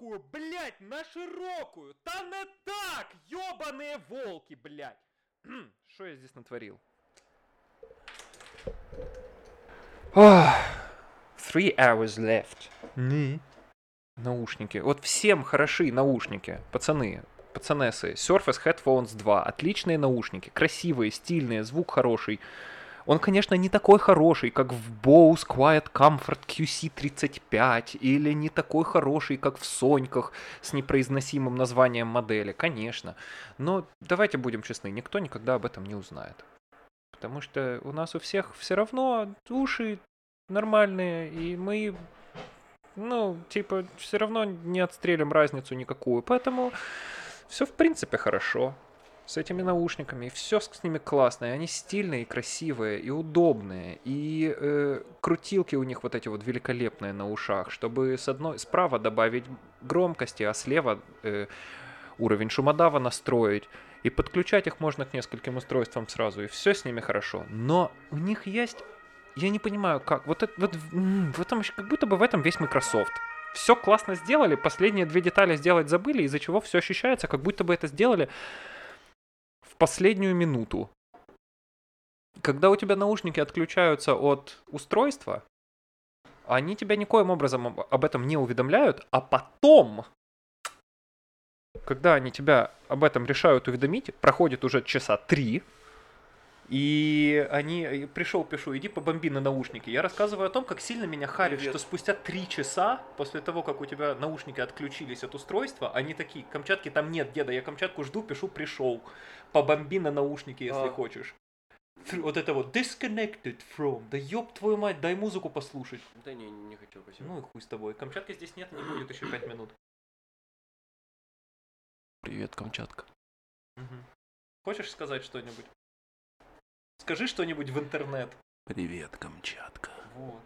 широкую, блядь, на широкую. Та не так, ёбаные волки, блядь. Что я здесь натворил? Ох, Three hours left. Не. Наушники. Вот всем хороши наушники, пацаны. Пацанесы. Surface Headphones 2. Отличные наушники. Красивые, стильные, звук хороший. Он, конечно, не такой хороший, как в Bose Quiet Comfort QC35, или не такой хороший, как в Соньках с непроизносимым названием модели, конечно. Но давайте будем честны, никто никогда об этом не узнает. Потому что у нас у всех все равно уши нормальные, и мы, ну, типа, все равно не отстрелим разницу никакую. Поэтому все в принципе хорошо с этими наушниками, и все с ними классно, и они стильные, и красивые, и удобные, и э, крутилки у них вот эти вот великолепные на ушах, чтобы с одной справа добавить громкости, а слева э, уровень шумодава настроить, и подключать их можно к нескольким устройствам сразу, и все с ними хорошо. Но у них есть, я не понимаю, как, вот, это, вот в этом, как будто бы в этом весь Microsoft. Все классно сделали, последние две детали сделать забыли, из-за чего все ощущается, как будто бы это сделали последнюю минуту. Когда у тебя наушники отключаются от устройства, они тебя никоим образом об этом не уведомляют, а потом, когда они тебя об этом решают уведомить, проходит уже часа три, и они, пришел, пишу, иди побомби на наушники. Я рассказываю о том, как сильно меня харит, Привет. что спустя три часа после того, как у тебя наушники отключились от устройства, они такие, Камчатки там нет, деда, я Камчатку жду, пишу, пришел. Побомби на наушники, если а. хочешь. Вот это вот disconnected from. Да ёб твою мать, дай музыку послушать. Да не, не хочу, спасибо. Ну и хуй с тобой. Камчатки здесь нет, не будет еще пять минут. Привет, Камчатка. Угу. Хочешь сказать что-нибудь? Скажи что-нибудь в интернет. Привет, Камчатка. Вот.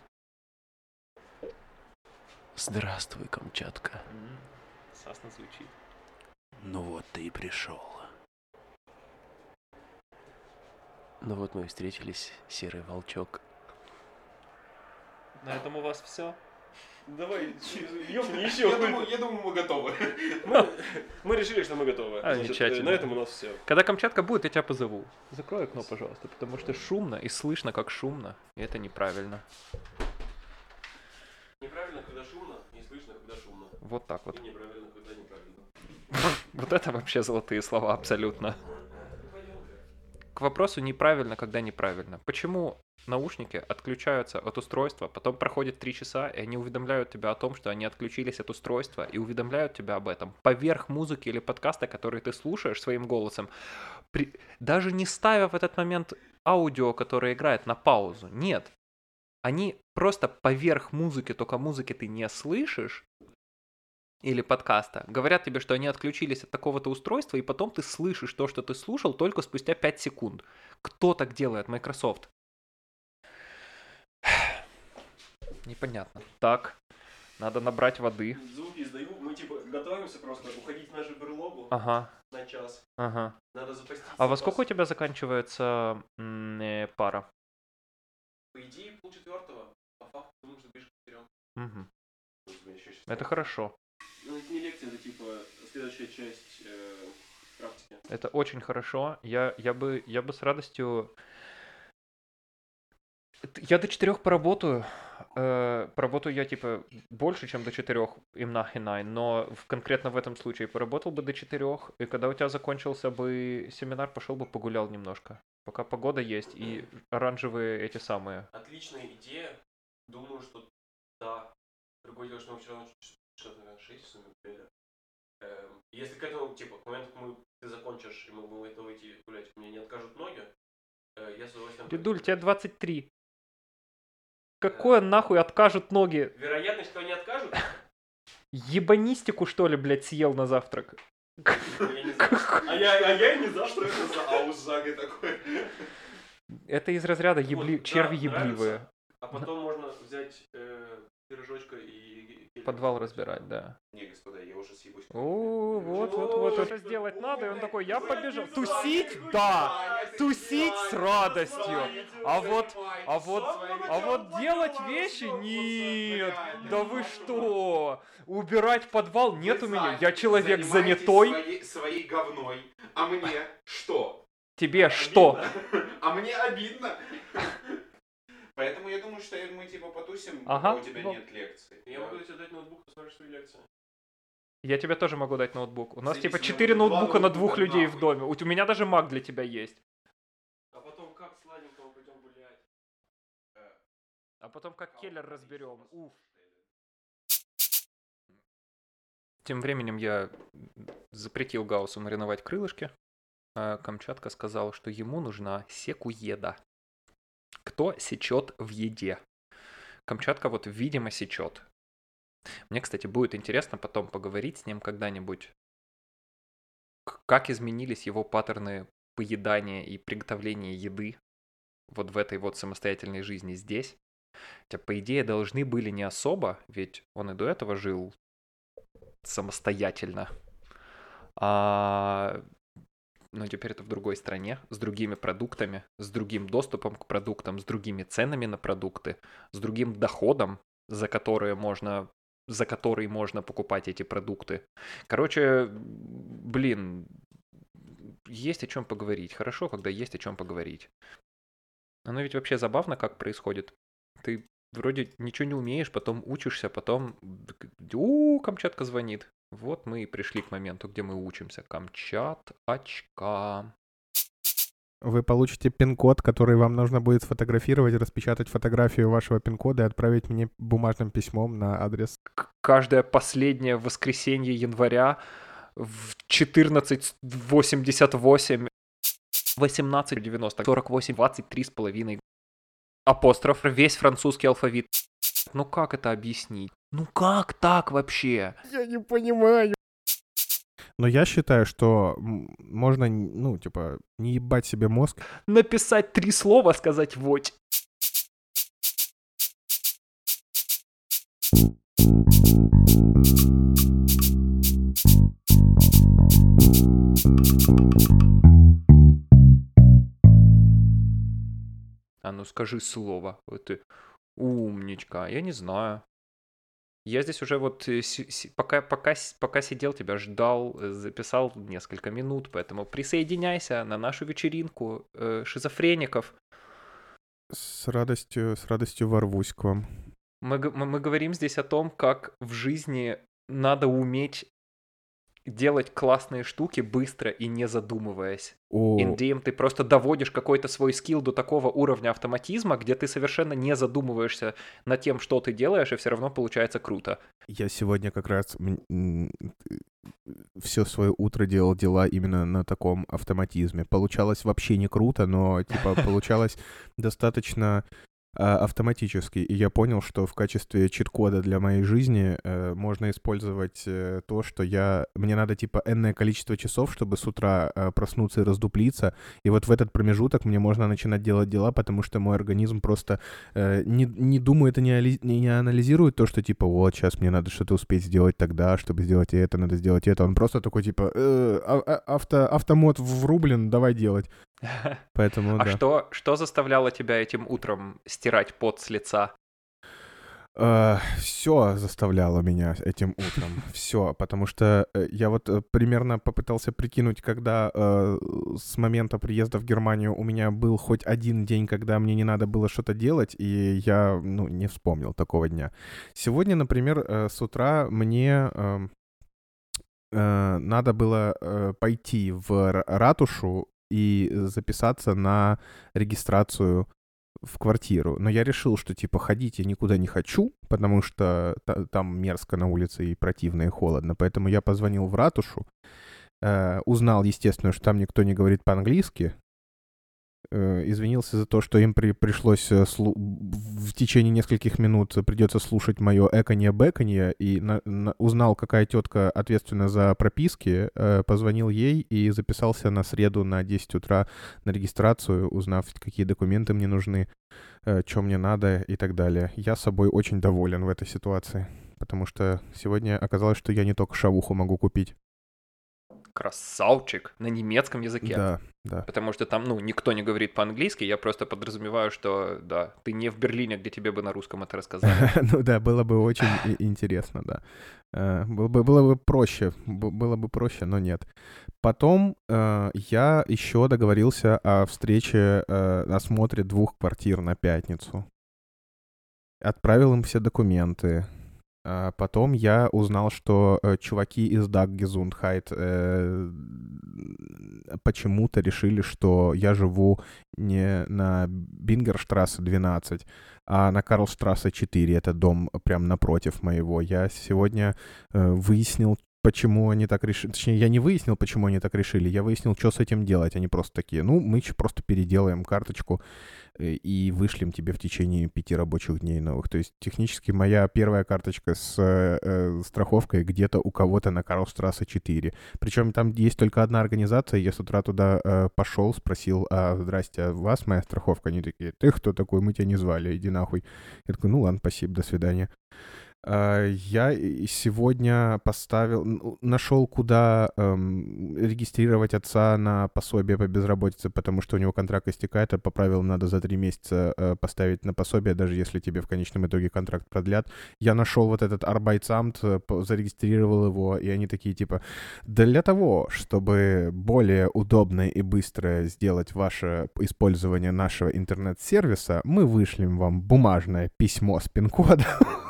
Здравствуй, Камчатка. м Сасно звучит. Ну вот ты и пришел. Ну вот мы и встретились, серый волчок. На этом у вас все? Давай, ёбни еще. Я думаю, я думаю, мы готовы. Мы, мы решили, что мы готовы. А, Значит, замечательно. На этом у нас все. Когда Камчатка будет, я тебя позову. Закрой окно, пожалуйста, потому что шумно и слышно, как шумно. И это неправильно. Неправильно, когда шумно, не слышно, когда шумно. Вот так вот. И неправильно, когда неправильно. Вот это вообще золотые слова, абсолютно. К вопросу неправильно, когда неправильно. Почему наушники отключаются от устройства, потом проходит 3 часа, и они уведомляют тебя о том, что они отключились от устройства, и уведомляют тебя об этом поверх музыки или подкаста, который ты слушаешь своим голосом, при... даже не ставя в этот момент аудио, которое играет на паузу. Нет. Они просто поверх музыки, только музыки ты не слышишь, или подкаста, говорят тебе, что они отключились от такого-то устройства, и потом ты слышишь то, что ты слушал, только спустя 5 секунд. Кто так делает? Microsoft. Непонятно. Так, надо набрать воды. Звуки сдаю. Мы типа готовимся просто уходить в нашу берлогу ага. на час. Ага. Надо запастись. А во сколько у тебя заканчивается м- э, пара? По идее, полчетвертого. По факту, думаю, что ближе к четырем. Угу. Это хорошо. Ну, это не лекция, это типа следующая часть э, практики. Это очень хорошо. Я, я, бы, я бы с радостью... Я до четырех поработаю. Э, поработаю я, типа, больше, чем до четырех им нахинай, но в, конкретно в этом случае поработал бы до четырех, и когда у тебя закончился бы семинар, пошел бы погулял немножко. Пока погода есть, и оранжевые эти самые. Отличная идея. Думаю, что да. Другое дело, что мы вчера что-то, наверное, 6 в сумме если к этому, типа, к моменту, мы, ты закончишь, и мы будем это выйти гулять, мне не откажут ноги, э, я с удовольствием... Дедуль, тебе 23. Какое нахуй откажут ноги? Вероятность, что они откажут? Ебанистику, что ли, блядь, съел на завтрак? А я, а я и не это за аузжага такой. Это из разряда ебли... черви ебливые. А потом можно взять э, подвал разбирать, да. Не, господа, я уже съебусь. О, вот, вот, вот, это сделать надо, и он такой, я побежал. Тусить? Да, тусить с радостью. А вот, а вот, а вот делать вещи? Нет. Да вы что? Убирать подвал? Нет у меня. Я человек занятой. Своей, говной. А мне что? Тебе что? Обидно. А мне обидно. Поэтому я думаю, что мы типа потусим, Ага. пока у тебя Ну. нет лекций. Я могу тебе дать ноутбук, посмотришь свои лекции. Я тебе тоже могу дать ноутбук. У нас типа от 4 два ноутбука на двух людей в доме. У меня даже Mac для тебя есть. А потом как сладенького пойдем гулять? А потом как Келлер разберем. Уф. Тем временем я запретил Гауссу мариновать крылышки. А Камчатка сказал, что ему нужна секуеда. Кто сечет в еде? Камчатка вот видимо сечет. Мне, кстати, будет интересно потом поговорить с ним когда-нибудь, как изменились его паттерны поедания и приготовления еды вот в этой вот самостоятельной жизни здесь. Хотя, по идее, должны были не особо, ведь он и до этого жил самостоятельно. А... Но теперь это в другой стране, с другими продуктами, с другим доступом к продуктам, с другими ценами на продукты, с другим доходом, за которые можно за который можно покупать эти продукты. Короче, блин, есть о чем поговорить. Хорошо, когда есть о чем поговорить. Оно ведь вообще забавно, как происходит. Ты вроде ничего не умеешь, потом учишься, потом... У, Камчатка звонит. Вот мы и пришли к моменту, где мы учимся. Камчаточка. Вы получите пин-код, который вам нужно будет сфотографировать, распечатать фотографию вашего пин-кода и отправить мне бумажным письмом на адрес. Каждое последнее воскресенье января в 14.88 18.90 48 23 с половиной апостроф весь французский алфавит. Ну как это объяснить? Ну как так вообще? Я не понимаю. Но я считаю, что можно, ну, типа, не ебать себе мозг. Написать три слова, сказать вот. А ну скажи слово. Вот ты умничка. Я не знаю. Я здесь уже вот э, пока, пока, пока сидел, тебя ждал, э, записал несколько минут, поэтому присоединяйся на нашу вечеринку э, шизофреников. С радостью, с радостью ворвусь к вам. Мы, мы, мы говорим здесь о том, как в жизни надо уметь делать классные штуки быстро и не задумываясь. О, Индеем ты просто доводишь какой-то свой скилл до такого уровня автоматизма, где ты совершенно не задумываешься над тем, что ты делаешь, и все равно получается круто. я сегодня как раз все свое утро делал дела именно на таком автоматизме. Получалось вообще не круто, но, типа, получалось достаточно автоматически. И я понял, что в качестве чит-кода для моей жизни э, можно использовать э, то, что я... Мне надо, типа, энное количество часов, чтобы с утра э, проснуться и раздуплиться. И вот в этот промежуток мне можно начинать делать дела, потому что мой организм просто э, не, не думает и не, али- не- анализирует то, что, типа, вот, сейчас мне надо что-то успеть сделать тогда, чтобы сделать это, надо сделать это. Он просто такой, типа, «Э, а- а- авто, автомод врублен, давай делать. Поэтому, А да. что, что заставляло тебя этим утром стирать пот с лица? все заставляло меня этим утром. Все, потому что э, я вот э, примерно попытался прикинуть, когда э, с момента приезда в Германию у меня был хоть один день, когда мне не надо было что-то делать, и я, ну, не вспомнил такого дня. Сегодня, например, э, с утра мне эм, э, надо было э, пойти в ра- ратушу и записаться на регистрацию в квартиру. Но я решил, что типа ходить я никуда не хочу, потому что та- там мерзко на улице и противно и холодно. Поэтому я позвонил в ратушу, э, узнал, естественно, что там никто не говорит по-английски. Э, извинился за то, что им при- пришлось э, слу- в течение нескольких минут придется слушать мое эканье-бэканье, и на- на- узнал, какая тетка ответственна за прописки, э, позвонил ей и записался на среду на 10 утра на регистрацию, узнав, какие документы мне нужны, что мне надо и так далее. Я собой очень доволен в этой ситуации. потому что сегодня оказалось, что я не только шавуху могу купить. Красавчик на немецком языке. Да, да. Потому что там, ну, никто не говорит по-английски, я просто подразумеваю, что, да, ты не в Берлине, где тебе бы на русском это рассказали. Ну да, было бы очень интересно, да. Э, Было бы, было бы проще, было бы проще, но нет. Потом э, я еще договорился о встрече, э, осмотре двух квартир на пятницу. Отправил им все документы. А потом я узнал, что э, чуваки из Dag Gesundheit э, почему-то решили, что я живу не на Бингерштрассе 12, а на Карлштрассе 4. Это дом прям напротив моего. Я сегодня э, выяснил, почему они так решили. Точнее, я не выяснил, почему они так решили. Я выяснил, что с этим делать. Они просто такие, ну, мы просто переделаем карточку э, и вышлем тебе в течение пяти рабочих дней новых. То есть технически моя первая карточка с э, страховкой где-то у кого-то на Карлштрассе 4. Причем там есть только одна организация. Я с утра туда э, пошел, спросил, а, здрасте, а у вас моя страховка? Они такие, ты кто такой? Мы тебя не звали, иди нахуй. Я такой, ну ладно, спасибо, до свидания. А, Я сегодня поставил, ну, нашел, куда эм, регистрировать отца на пособие по безработице, потому что у него контракт истекает, а по правилам надо за три месяца э, поставить на пособие, даже если тебе в конечном итоге контракт продлят. Я нашел вот этот Arbeitsamt, э, зарегистрировал его, и они такие типа, для того, чтобы более удобно и быстро сделать ваше использование нашего интернет-сервиса, мы вышлем вам бумажное письмо с пин-кодом.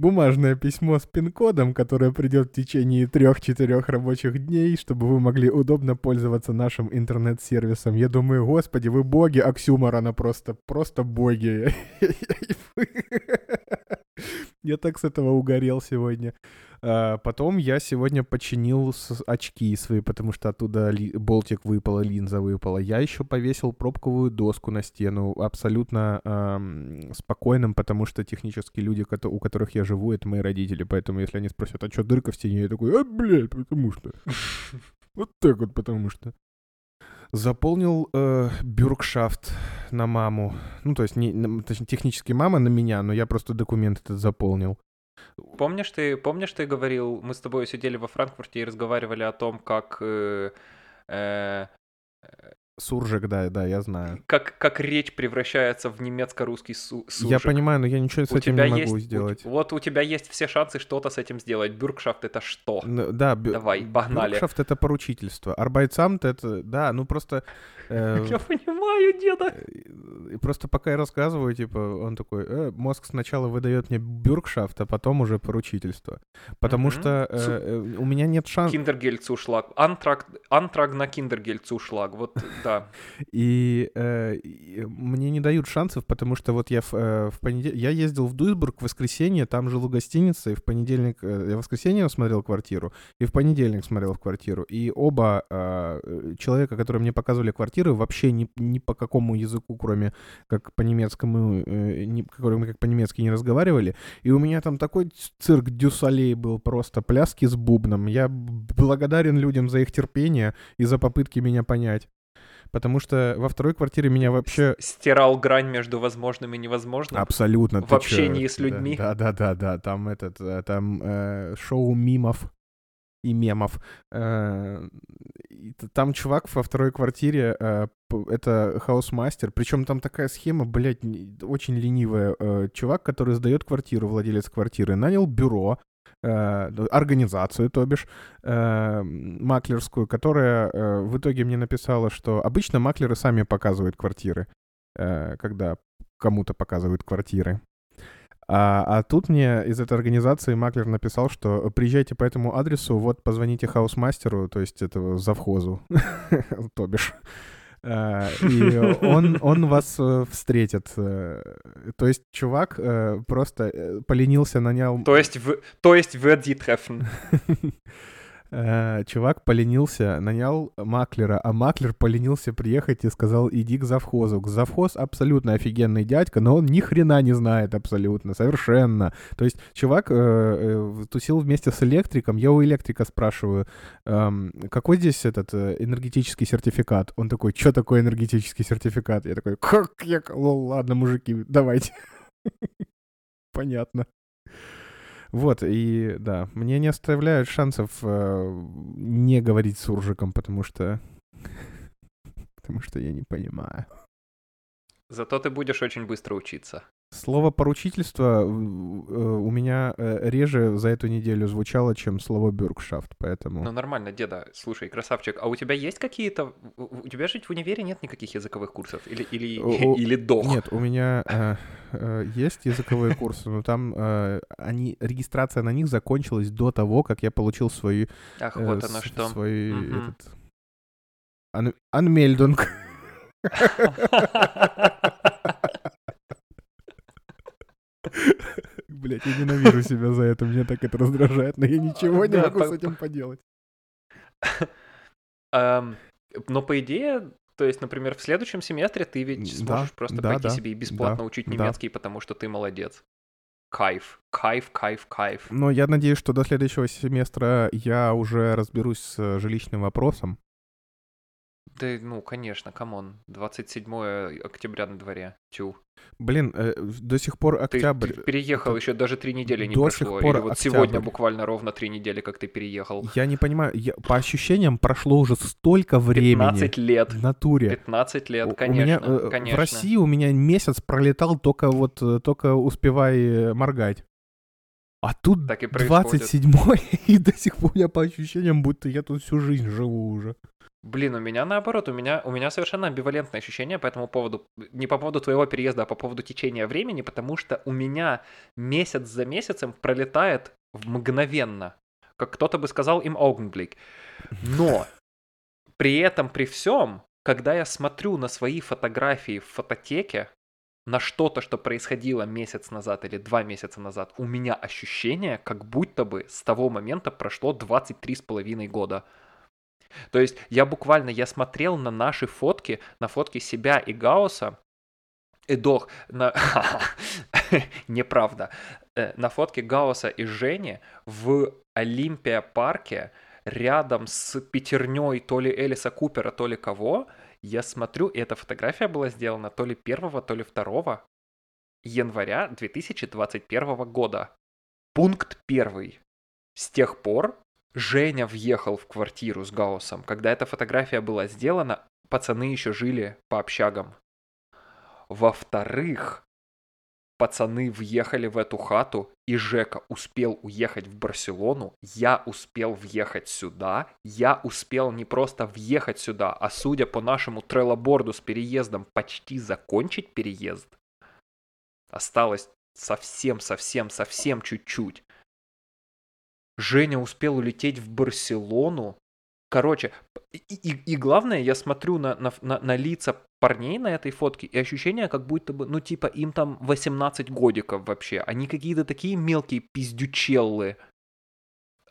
Бумажное письмо с пин-кодом, которое придет в течение трех-четырех рабочих дней, чтобы вы могли удобно пользоваться нашим интернет-сервисом. Я думаю, господи, вы боги Оксюморона просто, просто боги. Я так с этого угорел сегодня. А, Потом я сегодня починил очки свои, потому что оттуда ли- болтик выпала, линза выпала. Я еще повесил пробковую доску на стену абсолютно ам, спокойным, потому что технические люди, у которых я живу, это мои родители. Поэтому если они спросят, а что дырка в стене, я такой, а, блядь, потому что. Вот так вот, потому что. Заполнил э, бюркшафт на маму. Ну, то есть, не, на- точнее, технически мама на меня, но я просто документ этот заполнил. Помнишь, ты, помнишь, ты говорил, мы с тобой сидели во Франкфурте и разговаривали о том, как, э, э, Суржик, да, да, я знаю. как, как речь превращается в немецко-русский су- суржик. Я понимаю, но я ничего с У этим не могу есть, у- сделать. вот у тебя есть все шансы что-то с этим сделать. Бюркшафт это что? Ну, Да, бю- Давай, погнали. Бюркшафт — это поручительство. Арбайтсамт — это, да, ну просто... э, Я понимаю, деда. э, Просто пока я рассказываю, типа, он такой, «Э, мозг сначала выдает мне бюркшафт, а потом уже поручительство. Потому что э, э, у меня нет шансов. Киндергельцушлаг. Антраг, антраг на киндергельцушлаг. Вот, да. И, э, и мне не дают шансов, потому что вот я э, в понедельник... Я ездил в Дуйсбург в воскресенье, там жил в гостинице, и в понедельник... э, я в воскресенье смотрел квартиру, и в понедельник смотрел в квартиру. И оба э, человека, которые мне показывали квартиры, вообще ни, по какому языку, кроме как по немецкому, э, ни, как по-немецки не разговаривали. И у меня там такой цирк дюсалей был, просто пляски с бубном. Я благодарен людям за их терпение и за попытки меня понять. Потому что во второй квартире меня вообще... Стирал грань между возможным и невозможным. Абсолютно. В чё? общении с людьми. Да, да, да, да. Там этот, э, там э, шоу мимов и мемов. Э, Там чувак во второй квартире, э, это Hausmeister, причем там такая схема, блядь, очень ленивая. Э, Чувак, который сдает квартиру, владелец квартиры, нанял бюро, организацию, то бишь, э, маклерскую, которая э, в итоге мне написала, что обычно маклеры сами показывают квартиры, э, когда кому-то показывают квартиры. А, а тут мне из этой организации маклер написал, что приезжайте по этому адресу, вот позвоните Hausmeister у, то есть этого завхозу, то бишь. А, И он, он вас э, встретит. Э, То есть чувак э, просто э, поленился, нанял... То есть, в, то есть вы treffen. Э, Чувак поленился, нанял маклера, а маклер поленился приехать и сказал, иди к завхозу. Завхоз абсолютно офигенный дядька, но он ни хрена не знает абсолютно, совершенно. То есть чувак э, э, тусил вместе с электриком, я у электрика спрашиваю, эм, какой здесь этот энергетический сертификат? Он такой, что такое энергетический сертификат? Я такой, как я... Ну, ладно, мужики, давайте. Понятно. Вот, и да, мне не оставляют шансов э, не говорить с Уржиком, потому что... Потому что я не понимаю. Зато ты будешь очень быстро учиться. Слово поручительство э, у меня э, реже за эту неделю звучало, чем слово бюргшафт, поэтому... Ну нормально, деда, слушай, красавчик, а у тебя есть какие-то... У у тебя же в универе нет никаких языковых курсов? Или, или, о- или дох? Нет, у меня э, э, есть языковые курсы, но там э, они, регистрация на них закончилась до того, как я получил свою... Ах, э, вот оно что. Свой Мгм. этот... ан- Анмельдунг. Блять, я ненавижу себя за это, меня так это раздражает, но я ничего не могу с этим поделать. Но по идее, то есть, например, в следующем семестре ты ведь Да, сможешь просто да, пойти да, себе и бесплатно да, учить да. немецкий, потому что ты молодец. Кайф, кайф, кайф, кайф. Но я надеюсь, что до следующего семестра я уже разберусь с э, жилищным вопросом. Да, ну, конечно, come on. 27 октября на дворе. Тю. Блин, э, до сих пор Ты, октябрь. ты переехал, это еще даже три недели не до прошло. сих пор Или вот сегодня октябрь. буквально ровно три недели, как ты переехал. Я не понимаю, я- по ощущениям прошло уже столько времени. 15 лет. В натуре. 15 У- лет, у конечно, меня, э, конечно. В России у меня месяц пролетал только вот, э, только успевай э, моргать. А тут Так и происходит. 27 и до сих пор я по ощущениям, будто я тут всю жизнь живу уже. Блин, у меня наоборот, у меня, у меня совершенно амбивалентное ощущение по этому поводу. Не по поводу твоего переезда, а по поводу течения времени, потому что у меня месяц за месяцем пролетает мгновенно. Как кто-то бы сказал им Augenblick. Но при этом, при всем, когда я смотрю на свои фотографии в фототеке, на что-то, что происходило месяц назад или два месяца назад, у меня ощущение, как будто бы с того момента прошло 23 с половиной года. То есть я буквально, я смотрел на наши фотки, на фотки себя и Гаусса, и Дох, на... неправда, Э, на фотке Гаусса и Жени в Олимпия парке рядом с пятерней то ли Элиса Купера, то ли кого, я смотрю, и эта фотография была сделана то ли 1, то ли 2 января 2021 года. Пункт первый. С тех пор Женя въехал в квартиру с Гаусом. Когда эта фотография была сделана, пацаны еще жили по общагам. Во-вторых, пацаны въехали в эту хату, и Жека успел уехать в Барселону, я успел въехать сюда, я успел не просто въехать сюда, а судя по нашему треллоборду с переездом, почти закончить переезд. Осталось совсем, совсем, совсем чуть-чуть. Женя успел улететь в Барселону. Короче, и, и- и главное, я смотрю на, на, на- на лица парней на этой фотке, и ощущение, как будто бы, ну, типа, им там 18 годиков вообще. Они какие-то такие мелкие пиздючеллы.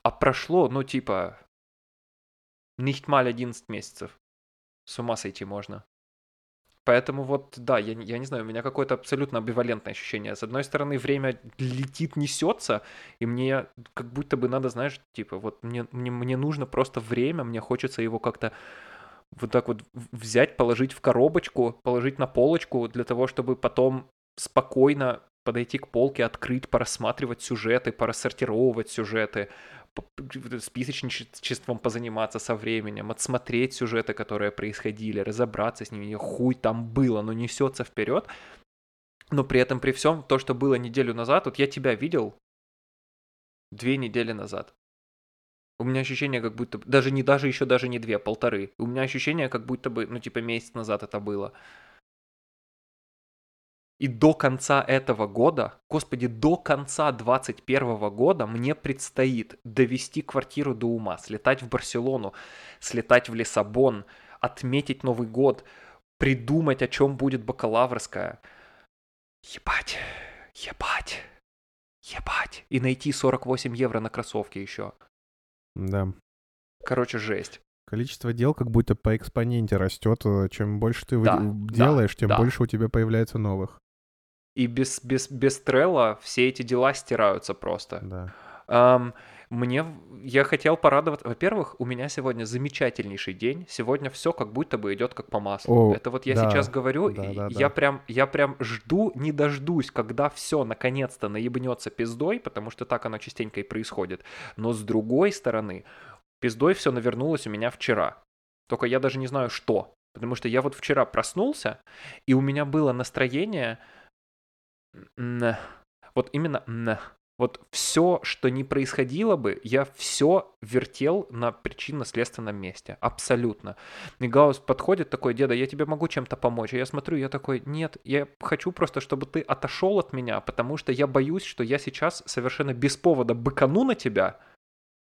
А прошло, ну, типа, mal 11 месяцев. С ума сойти можно. Поэтому вот, да, я, я не знаю, у меня какое-то абсолютно амбивалентное ощущение. С одной стороны, время летит, несется, и мне как будто бы надо, знаешь, типа, вот мне, мне, мне нужно просто время, мне хочется его как-то вот так вот взять, положить в коробочку, положить на полочку для того, чтобы потом спокойно подойти к полке, открыть, порассматривать сюжеты, порассортировывать сюжеты, списочничеством позаниматься со временем, отсмотреть сюжеты, которые происходили, разобраться с ними, хуй там было, но несется вперед. Но при этом, при всем, то, что было неделю назад, вот я тебя видел две недели назад. У меня ощущение, как будто... Даже не даже еще даже не две, а полторы. У меня ощущение, как будто бы, ну, типа, месяц назад это было. И до конца этого года, господи, до конца 21 года мне предстоит довести квартиру до ума, слетать в Барселону, слетать в Лиссабон, отметить Новый год, придумать, о чем будет бакалаврская. Ебать, ебать, ебать. И найти 48 евро на кроссовки еще. Да. Короче, жесть. Количество дел как будто по экспоненте растет. Чем больше ты Да, делаешь, тем да. больше у тебя появляется новых. И без, без, без Трелла все эти дела стираются просто. Да. Ам, мне, я хотел порадовать. Во-первых, у меня сегодня замечательнейший день. Сегодня все как будто бы идет как по маслу. О, Это вот я да, сейчас говорю, да, и да, я да. прям, я прям жду, не дождусь, когда все наконец-то наебнется пиздой, потому что так оно частенько и происходит. Но с другой стороны, пиздой все навернулось у меня вчера. Только я даже не знаю что. Потому что я вот вчера проснулся, и у меня было настроение... м, Вот именно... м, Вот все, что не происходило бы, я все вертел на причинно-следственном месте. Абсолютно. И Гаус подходит такой, деда, я тебе могу чем-то помочь. А я смотрю, я такой, нет, я хочу просто, чтобы ты отошел от меня, потому что я боюсь, что я сейчас совершенно без повода быкану на тебя.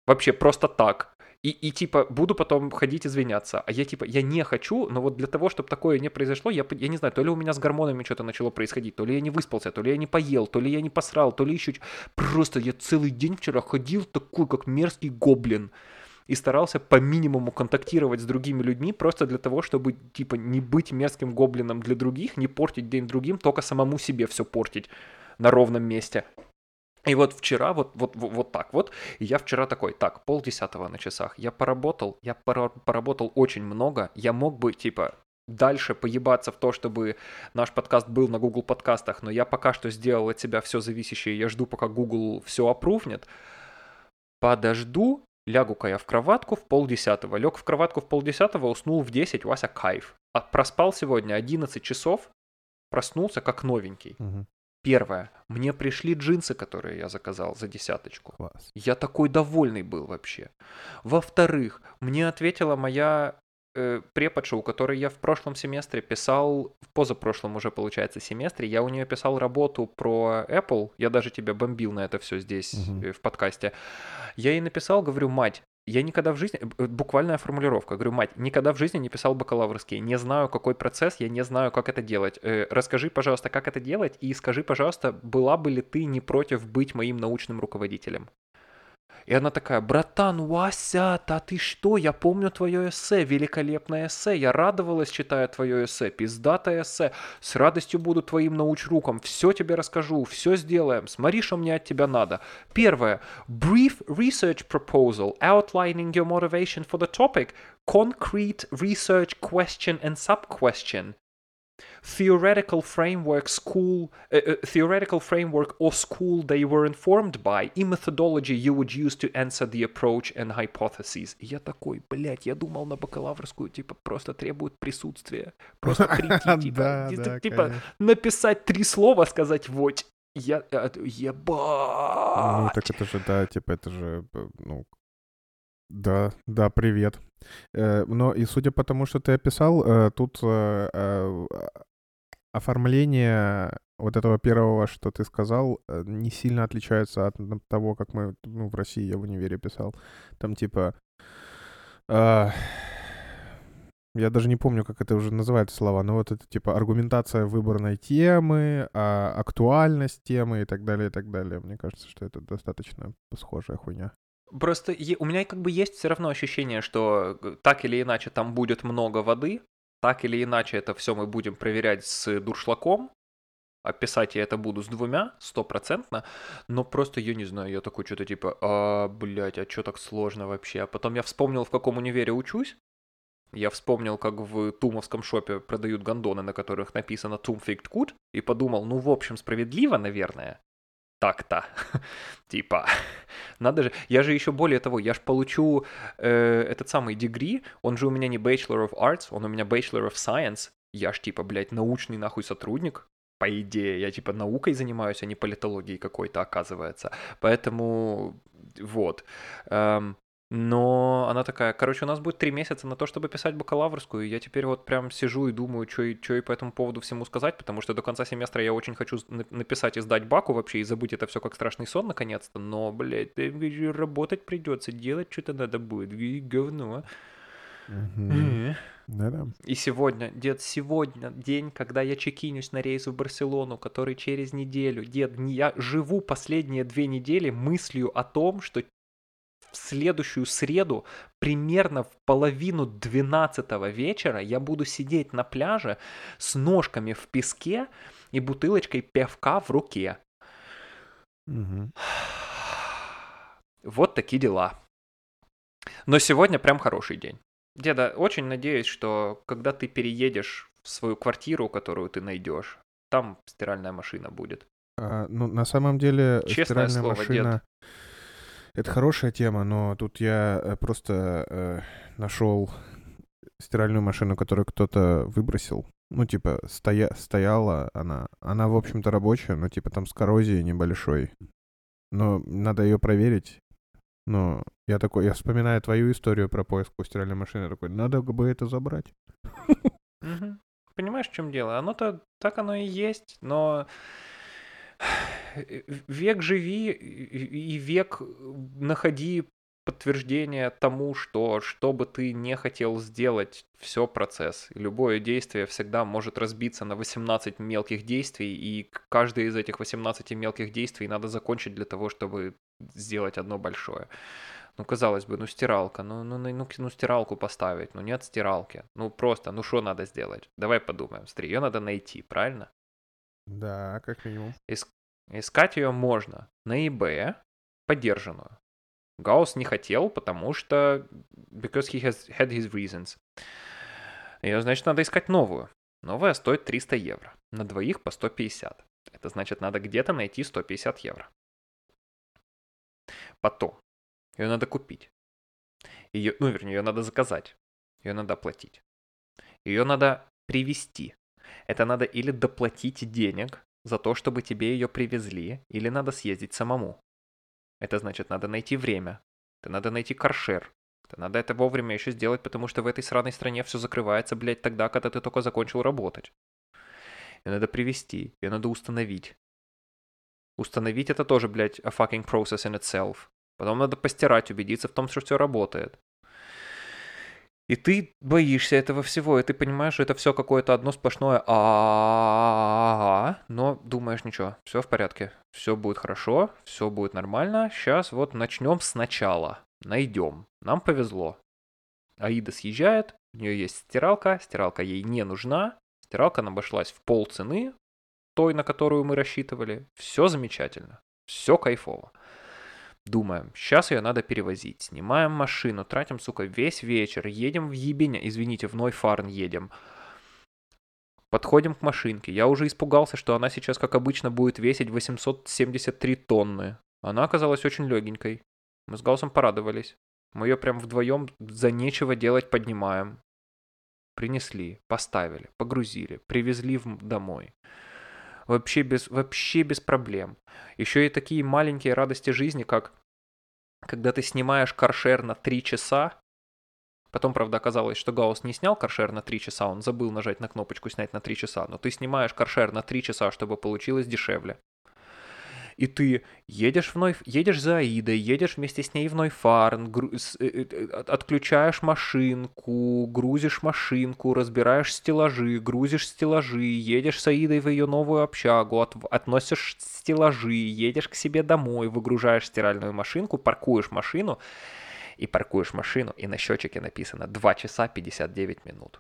Вообще просто так. И, и типа буду потом ходить извиняться. А я типа, я не хочу, но вот для того, чтобы такое не произошло, я, я не знаю, то ли у меня с гормонами что-то начало происходить, то ли я не выспался, то ли я не поел, то ли я не посрал, то ли еще... Просто я целый день вчера ходил такой, как мерзкий гоблин. И старался по минимуму контактировать с другими людьми, просто для того, чтобы, типа, не быть мерзким гоблином для других, не портить день другим, только самому себе все портить на ровном месте. И вот вчера, вот, вот, вот, вот так вот, я вчера такой, так, полдесятого на часах, я поработал, я пора- поработал очень много, я мог бы, типа, дальше поебаться в то, чтобы наш подкаст был на Google подкастах, но я пока что сделал от себя все зависящее, я жду, пока Google все опрувнет. Подожду, лягу-ка я в кроватку в полдесятого. Лег в кроватку в полдесятого, уснул в 10, Вася, кайф. А проспал сегодня 11 часов, проснулся как новенький. Мгм. Первое. Мне пришли джинсы, которые я заказал за десяточку. Класс. Я такой довольный был вообще. Во-вторых, мне ответила моя э, преподша, у которой я в прошлом семестре писал, в позапрошлом уже получается семестре, я у нее писал работу про Apple, я даже тебя бомбил на это все здесь э, в подкасте. Я ей написал, говорю, мать, я никогда в жизни, э, буквальная формулировка, говорю, мать, никогда в жизни не писал бакалаврский, не знаю, какой процесс, я не знаю, как это делать. Э, расскажи, пожалуйста, как это делать, и скажи, пожалуйста, была бы ли ты не против быть моим научным руководителем? И она такая, братан, Вася, да ты что, я помню твое эссе, великолепное эссе, я радовалась, читая твое эссе, пиздатое эссе, с радостью буду твоим научруком, все тебе расскажу, все сделаем, смотри, что мне от тебя надо. Первое, brief research proposal outlining your motivation for the topic, concrete research question and sub-question. Theoretical framework school, uh, uh, theoretical framework or school they were informed by, и methodology you would use to answer the approach and hypotheses. И я такой, блядь, я думал на бакалаврскую, типа, просто требует присутствия. Просто прийти, типа, типа, написать три слова, сказать вот. Я, э, Ну, ебать. так это же, да, типа, это же, э, ну, да, да, привет. Э, но и судя по тому, что ты описал, э, тут э, э, оформление вот этого первого, что ты сказал, э, не сильно отличается от того, как мы, ну, в России я в универе писал. Там типа... а, я даже не помню, как это уже называется слова, но вот это типа аргументация выбранной темы, а, актуальность темы и так далее, и так далее. Мне кажется, что это достаточно схожая хуйня. Просто у меня как бы есть все равно ощущение, что э, так или иначе там будет много воды, так или иначе это все мы будем проверять с дуршлаком, а писать я это буду с двумя, стопроцентно, но просто я не знаю, я такой что-то типа, а, блядь, а что так сложно вообще? А потом я вспомнил, в каком универе учусь, я вспомнил, как в тумовском шопе продают гондоны, на которых написано «Тум фикт кут», и подумал, ну, в общем, справедливо, наверное, так-то. типа, надо же, я же еще более того, я же получу э, этот самый дегри, он же у меня не Bachelor of Arts, он у меня Bachelor of Science, я ж типа, блядь, научный нахуй сотрудник, по идее, я типа наукой занимаюсь, а не политологией какой-то, оказывается. Поэтому вот. Эм, но она такая, короче, у нас будет три месяца на то, чтобы писать бакалаврскую, и я теперь вот прям сижу и думаю, что и, чё и по этому поводу всему сказать, потому что до конца семестра я очень хочу на- написать и сдать баку вообще, и забыть это все как страшный сон наконец-то, но, блядь, работать придется, делать что-то надо будет, и говно. Мгм. Да-да. И сегодня, дед, сегодня день, когда я чекинюсь на рейс в Барселону, который через неделю. Дед, я живу последние две недели мыслью о том, что в следующую среду примерно в половину 12 вечера я буду сидеть на пляже с ножками в песке и бутылочкой пивка в руке. Мгм. Вот такие дела. Но сегодня прям хороший день. Деда, очень надеюсь, что когда ты переедешь в свою квартиру, которую ты найдешь, там стиральная машина будет. А, ну, на самом деле, Честное стиральная слово, машина — это хорошая тема, но тут я э, просто э, нашел стиральную машину, которую кто-то выбросил. Ну, типа, стоя... стояла она. Она, в общем-то, рабочая, но, типа, там с коррозией небольшой. Но надо ее проверить. Но я такой, я вспоминаю твою историю про поиск у стиральной машины, я такой, надо бы это забрать. Понимаешь, в чем дело? Оно-то так оно и есть, но век живи и век находи подтверждение тому, что что бы ты не хотел сделать, все процесс. Любое действие всегда может разбиться на 18 мелких действий, и каждое из этих 18 мелких действий надо закончить для того, чтобы сделать одно большое. Ну, казалось бы, ну стиралка, ну, ну, ну, ну, ну, стиралку поставить, ну нет стиралки. Ну просто, ну что надо сделать? Давай подумаем. Смотри, ее надо найти, правильно? Да, как минимум. Искать ее можно на eBay, подержанную. Гаусс не хотел, потому что... Because he has had his reasons. Ее, значит, надо искать новую. Новая стоит 300 евро. На двоих по 150. Это значит, надо где-то найти 150 евро. Потом. Ее надо купить. Ее, ну, вернее, ее надо заказать. Ее надо оплатить. Ее надо привезти. Это надо или доплатить денег за то, чтобы тебе ее привезли, или надо съездить самому. Это значит, надо найти время. Это надо найти каршер. Это надо это вовремя еще сделать, потому что в этой сраной стране все закрывается, блядь, тогда, когда ты только закончил работать. Ее надо привести, ее надо установить. Установить это тоже, блядь, a fucking process in itself. Потом надо постирать, убедиться в том, что все работает. И ты боишься этого всего, и ты понимаешь, что это все какое-то одно сплошное а но думаешь, ничего, все в порядке, все будет хорошо, все будет нормально. Сейчас вот начнем сначала, найдем. Нам повезло. Аида съезжает, у нее есть стиралка, стиралка ей не нужна, стиралка нам обошлась в пол цены той, на которую мы рассчитывали. Все замечательно, все кайфово. Думаем, сейчас ее надо перевозить. Снимаем машину, тратим, сука, весь вечер. Едем в Ебеня, извините, в Нойфарн едем. Подходим к машинке. Я уже испугался, что она сейчас, как обычно, будет весить 873 тонны. Она оказалась очень легенькой. Мы с Гаусом порадовались. Мы ее прям вдвоем за нечего делать поднимаем. Принесли, поставили, погрузили, привезли в домой. Вообще без, вообще без проблем. Еще и такие маленькие радости жизни, как когда ты снимаешь каршер на 3 часа, потом, правда, оказалось, что Гаус не снял каршер на 3 часа, он забыл нажать на кнопочку «Снять на 3 часа», но ты снимаешь каршер на 3 часа, чтобы получилось дешевле. И ты едешь, в Ной... едешь за Аидой, едешь вместе с ней в Нойфарн, гру... э, э, э, от- отключаешь машинку, грузишь машинку, разбираешь стеллажи, грузишь стеллажи, едешь с Аидой в ее новую общагу, от... относишь стеллажи, едешь к себе домой, выгружаешь стиральную машинку, паркуешь машину, и паркуешь машину, и на счетчике написано 2 часа 59 минут.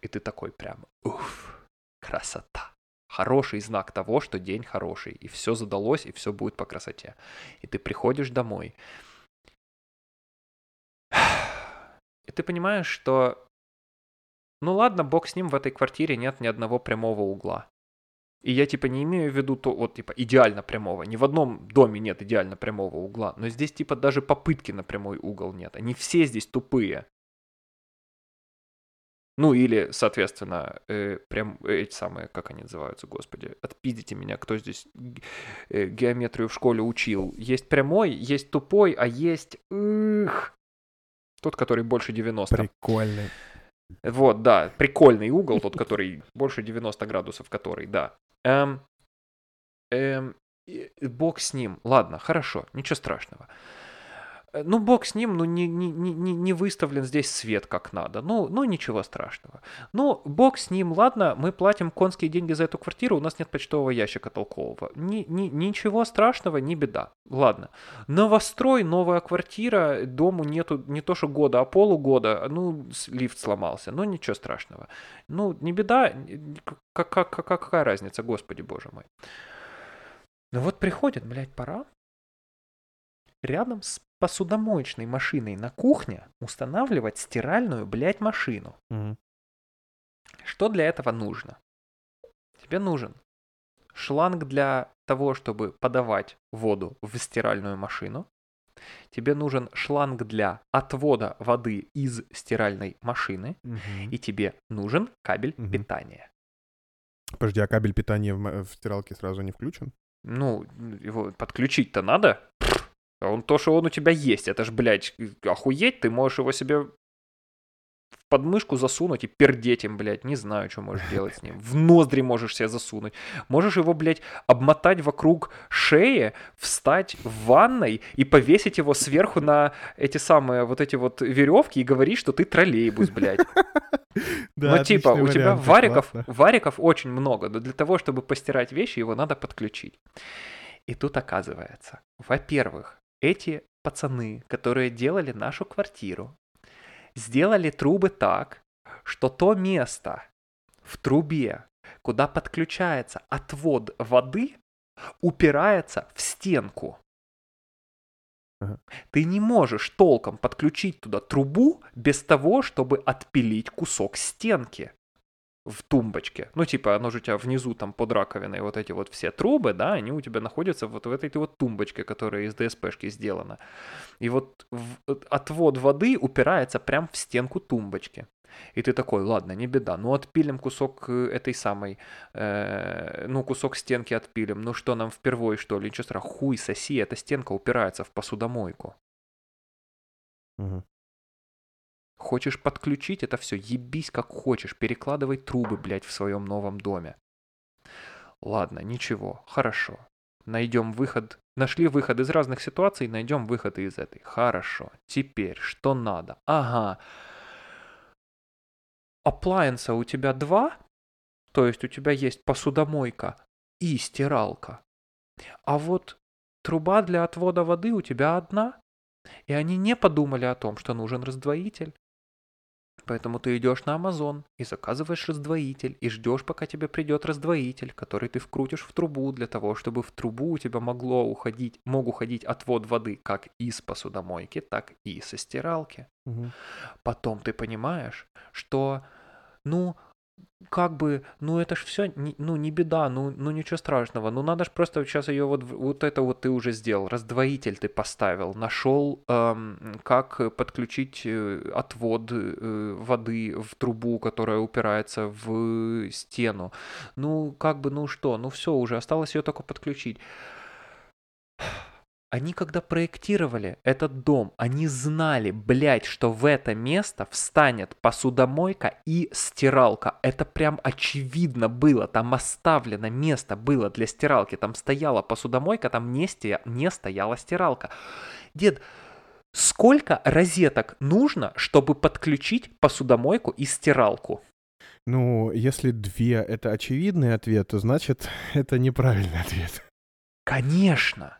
И ты такой прям, уф, красота. Хороший знак того, что день хороший, и все задалось, и все будет по красоте. И ты приходишь домой. И ты понимаешь, что ну ладно, бог с ним, в этой квартире нет ни одного прямого угла. И я типа не имею в виду то, вот типа идеально прямого. Ни в одном доме нет идеально прямого угла. Но здесь типа даже попытки на прямой угол нет. Они все здесь тупые. Ну или, соответственно, э, прям эти самые, как они называются, господи, отпиздите меня, кто здесь э, геометрию в школе учил. Есть прямой, есть тупой, а есть... Эх, тот, который больше 90. Прикольный. Вот, да, прикольный угол, тот, который больше 90 градусов, который, да. Эм, эм, бог с ним. Ладно, хорошо, ничего страшного. Э, Ну, бог с ним, ну, не, не, не, не- выставлен здесь свет как надо. Ну, ну, ничего страшного. Ну, бог с ним, ладно, мы платим конские деньги за эту квартиру, у нас нет почтового ящика толкового. Ни, ни- ничего страшного, не беда. Ладно. Новострой, новая квартира, дому нету не то что года, а полугода. Ну, лифт сломался, ну, ничего страшного. Ну, не беда, как, как, как- какая разница, господи боже мой. Ну вот приходит, блядь, пора. Рядом с посудомоечной машиной на кухне устанавливать стиральную, блядь, машину. Мгм. Что для этого нужно? Тебе нужен шланг для того, чтобы подавать воду в стиральную машину. Тебе нужен шланг для отвода воды из стиральной машины. Мгм. И тебе нужен кабель Мгм. питания. Подожди, а кабель питания в, в стиралке сразу не включен? Ну, его подключить-то надо. А он то, что он у тебя есть, это ж, блядь, охуеть, ты можешь его себе в подмышку засунуть и пердеть им, блядь, не знаю, что можешь делать с ним. В ноздри можешь себе засунуть. Можешь его, блядь, обмотать вокруг шеи, встать в ванной и повесить его сверху на эти самые вот эти вот веревки и говорить, что ты троллейбус, блядь. ну, типа, у тебя вариков, вариков очень много, но для того, чтобы постирать вещи, его надо подключить. И тут оказывается, во-первых, эти пацаны, которые делали нашу квартиру, сделали трубы так, что то место в трубе, куда подключается отвод воды, упирается в стенку. Ага. Ты не можешь толком подключить туда трубу без того, чтобы отпилить кусок стенки в тумбочке. Ну, типа, оно же у тебя внизу там под раковиной вот эти вот все трубы, да, они у тебя находятся вот в этой вот тумбочке, которая из ДСПшки сделана. И вот в- отвод воды упирается прям в стенку тумбочки. И ты такой, ладно, не беда, ну отпилим кусок э, этой самой, э, ну кусок стенки отпилим, ну что нам впервые что ли, ничего страшного, хуй соси, эта стенка упирается в посудомойку. Мгм. Хочешь подключить это все, ебись как хочешь, перекладывай трубы, блядь, в своем новом доме. Ладно, ничего, хорошо. Найдем выход, нашли выход из разных ситуаций, найдем выход из этой. Хорошо. Теперь что надо? Ага. Аплайенса у тебя два, то есть у тебя есть посудомойка и стиралка. А вот труба для отвода воды у тебя одна. И они не подумали о том, что нужен раздвоитель. Поэтому ты идешь на Amazon и заказываешь раздвоитель, и ждешь, пока тебе придет раздвоитель, который ты вкрутишь в трубу для того, чтобы в трубу у тебя могло уходить, мог уходить отвод воды как из посудомойки, так и со стиралки. Мгм. Потом ты понимаешь, что, ну, как бы, ну это ж все, ну не беда, ну, ну ничего страшного, ну надо ж просто сейчас ее вот, вот это вот ты уже сделал, раздвоитель ты поставил, нашел, эм, как подключить э, отвод э, воды в трубу, которая упирается в стену. Ну, как бы, ну что, ну все, уже осталось ее только подключить. Они когда проектировали этот дом, они знали, блядь, что в это место встанет посудомойка и стиралка. Это прям очевидно было. Там оставлено место было для стиралки. Там стояла посудомойка, там не, сте- не стояла стиралка. Дед, сколько розеток нужно, чтобы подключить посудомойку и стиралку? Ну, если две — это очевидный ответ, то значит, это неправильный ответ. Конечно.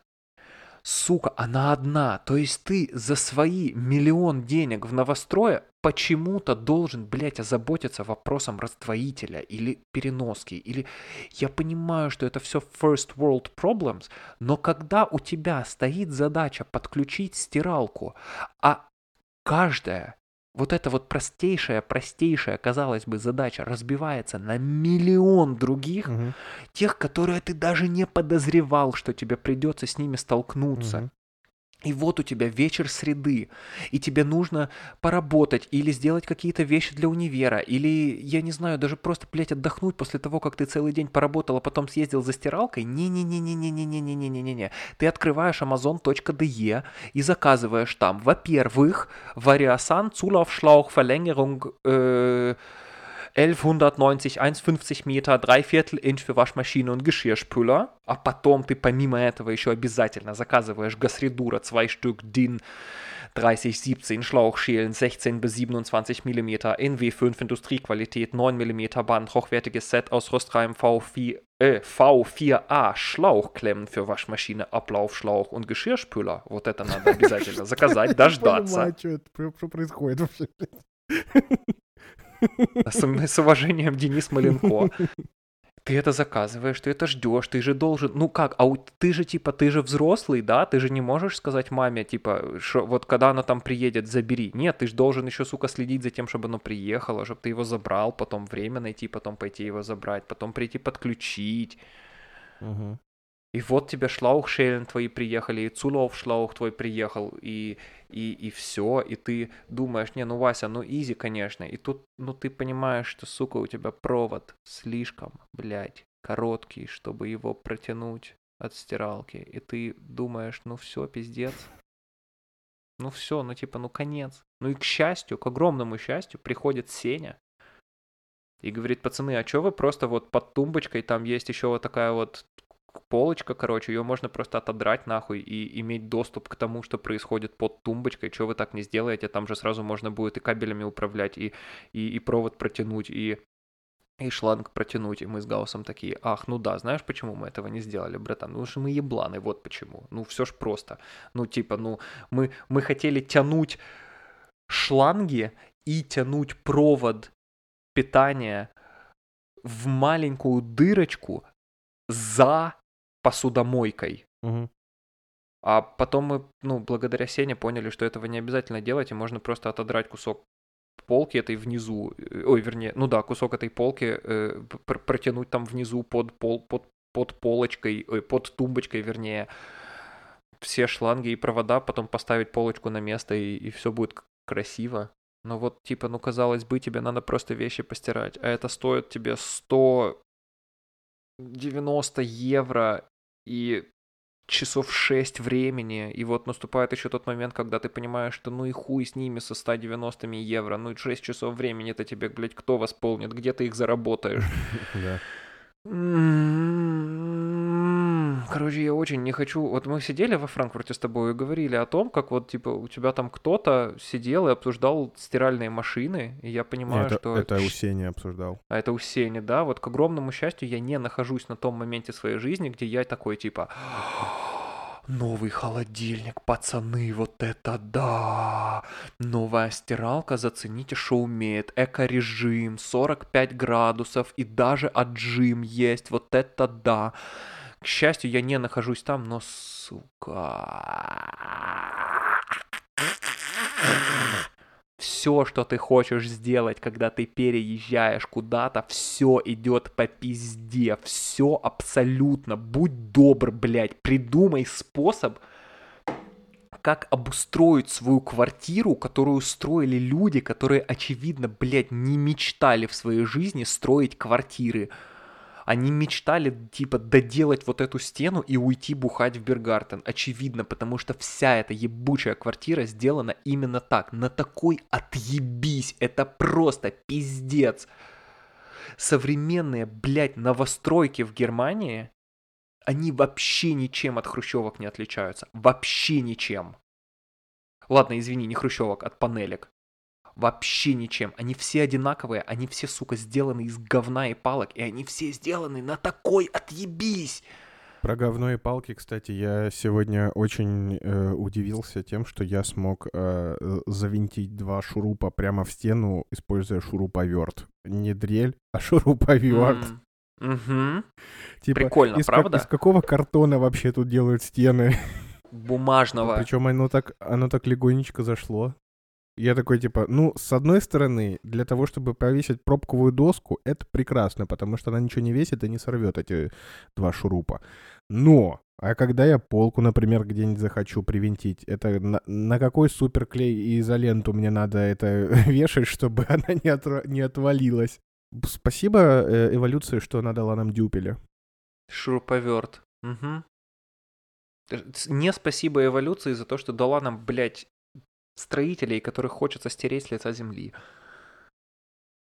Сука, она одна. То есть ты за свои миллион денег в новострое почему-то должен, блядь, озаботиться вопросом раздвоителя или переноски. Или я понимаю, что это все first world problems, но когда у тебя стоит задача подключить стиралку, а каждая вот эта вот простейшая, простейшая, казалось бы, задача разбивается на миллион других, Мгм. тех, которые ты даже не подозревал, что тебе придется с ними столкнуться. Мгм. И вот у тебя вечер среды, и тебе нужно поработать или сделать какие-то вещи для универа, или, я не знаю, даже просто, блядь, отдохнуть после того, как ты целый день поработал, а потом съездил за стиралкой. Не-не-не-не-не-не-не-не-не-не. Ты открываешь amazon.de и заказываешь там, во-первых, Variasan Zulaufschlauch Verlängerung äh, 1190, 1,50 Meter, 3 Viertel Инч für Waschmaschine und Geschirrspüler. А потом ты помимо этого еще обязательно заказываешь Gasredura 2 Stück DIN 3017 Schlauchschälen 16 bis 27 mm in W5 Industriequalität 9 mm Band, hochwertiges Set aus rostfreiem V4, äh, V4A Schlauchklemmen für Waschmaschine, Ablaufschlauch und Geschirrspüler. Вот это надо обязательно заказать, дождаться. что происходит вообще. С, уважением, Денис Маленко. Ты это заказываешь, ты это ждешь, ты же должен, ну как, а ты же типа, ты же взрослый, да, ты же не можешь сказать маме, типа, что вот когда она там приедет, забери. Нет, ты же должен еще, сука, следить за тем, чтобы оно приехало, чтобы ты его забрал, потом время найти, потом пойти его забрать, потом прийти подключить. Мгм. И вот тебе шлаухшелен твои приехали, и Цулов шлаух твой приехал, и, и, и все, и ты думаешь, не, ну Вася, ну изи, конечно, и тут, ну ты понимаешь, что, сука, у тебя провод слишком, блядь, короткий, чтобы его протянуть от стиралки, и ты думаешь, ну все, пиздец, ну все, ну типа, ну конец. Ну и к счастью, к огромному счастью, приходит Сеня, и говорит, пацаны, а чё вы просто вот под тумбочкой, там есть еще вот такая вот полочка, короче, ее можно просто отодрать нахуй и иметь доступ к тому, что происходит под тумбочкой. Чего вы так не сделаете? Там же сразу можно будет и кабелями управлять, и, и, и провод протянуть, и, и шланг протянуть. И мы с Гаусом такие, ах, ну да, знаешь, почему мы этого не сделали, братан? Ну, что мы ебланы, вот почему. Ну, все ж просто. Ну, типа, ну, мы, мы хотели тянуть шланги и тянуть провод питания в маленькую дырочку за посудомойкой. Мгм. А потом мы, ну, благодаря Сене поняли, что этого не обязательно делать, и можно просто отодрать кусок полки этой внизу, э, ой, вернее, ну да, кусок этой полки э, пр- протянуть там внизу под пол, под, под полочкой, ой, под тумбочкой, вернее, все шланги и провода, потом поставить полочку на место, и, и все будет красиво. Но вот, типа, ну, казалось бы, тебе надо просто вещи постирать, а это стоит тебе 190 евро и часов 6 времени, и вот наступает еще тот момент, когда ты понимаешь, что ну и хуй с ними со 190 евро, ну и 6 часов времени это тебе, блядь, кто восполнит, где ты их заработаешь? Да. Короче, я очень не хочу. Вот мы сидели во Франкфурте с тобой и говорили о том, как вот, типа, у тебя там кто-то сидел и обсуждал стиральные машины, и я понимаю, Это, что... это у щ- Сени обсуждал. А это у Сени, да? Вот к огромному счастью я не нахожусь на том моменте своей жизни, где я такой, типа... Новый холодильник, пацаны, вот это да! Новая стиралка, зацените, что умеет. Эко-режим, 45 градусов и даже отжим есть, вот это да! К счастью, я не нахожусь там, но, сука... Все, что ты хочешь сделать, когда ты переезжаешь куда-то, все идет по пизде. Все абсолютно. Будь добр, блядь. Придумай способ, как обустроить свою квартиру, которую строили люди, которые, очевидно, блядь, не мечтали в своей жизни строить квартиры. Они мечтали, типа, доделать вот эту стену и уйти бухать в Бергартен. Очевидно, потому что вся эта ебучая квартира сделана именно так. На такой отъебись. Это просто пиздец. Современные, блядь, новостройки в Германии, они вообще ничем от хрущевок не отличаются. Вообще ничем. Ладно, извини, не хрущевок, от панелек. Вообще ничем. Они все одинаковые, они все, сука, сделаны из говна и палок, и они все сделаны на такой отъебись. Про говно и палки, кстати, я сегодня очень э, удивился тем, что я смог э, завинтить два шурупа прямо в стену, используя шуруповерт. Не дрель, а шуруповерт. Угу. Типа, Прикольно, из, как- правда? из какого картона вообще тут делают стены? Бумажного. Причем оно так, оно так легонечко зашло. Я такой, типа, ну, с одной стороны, для того, чтобы повесить пробковую доску, это прекрасно, потому что она ничего не весит и не сорвет эти два шурупа. Но, а когда я полку, например, где-нибудь захочу привинтить, это на, на какой суперклей и изоленту мне надо это вешать, чтобы она не, отра- не отвалилась? Спасибо э, эволюции, что она дала нам дюпеля. Шуруповерт. Угу. Не спасибо эволюции за то, что дала нам, блядь, строителей, которых хочется стереть с лица земли.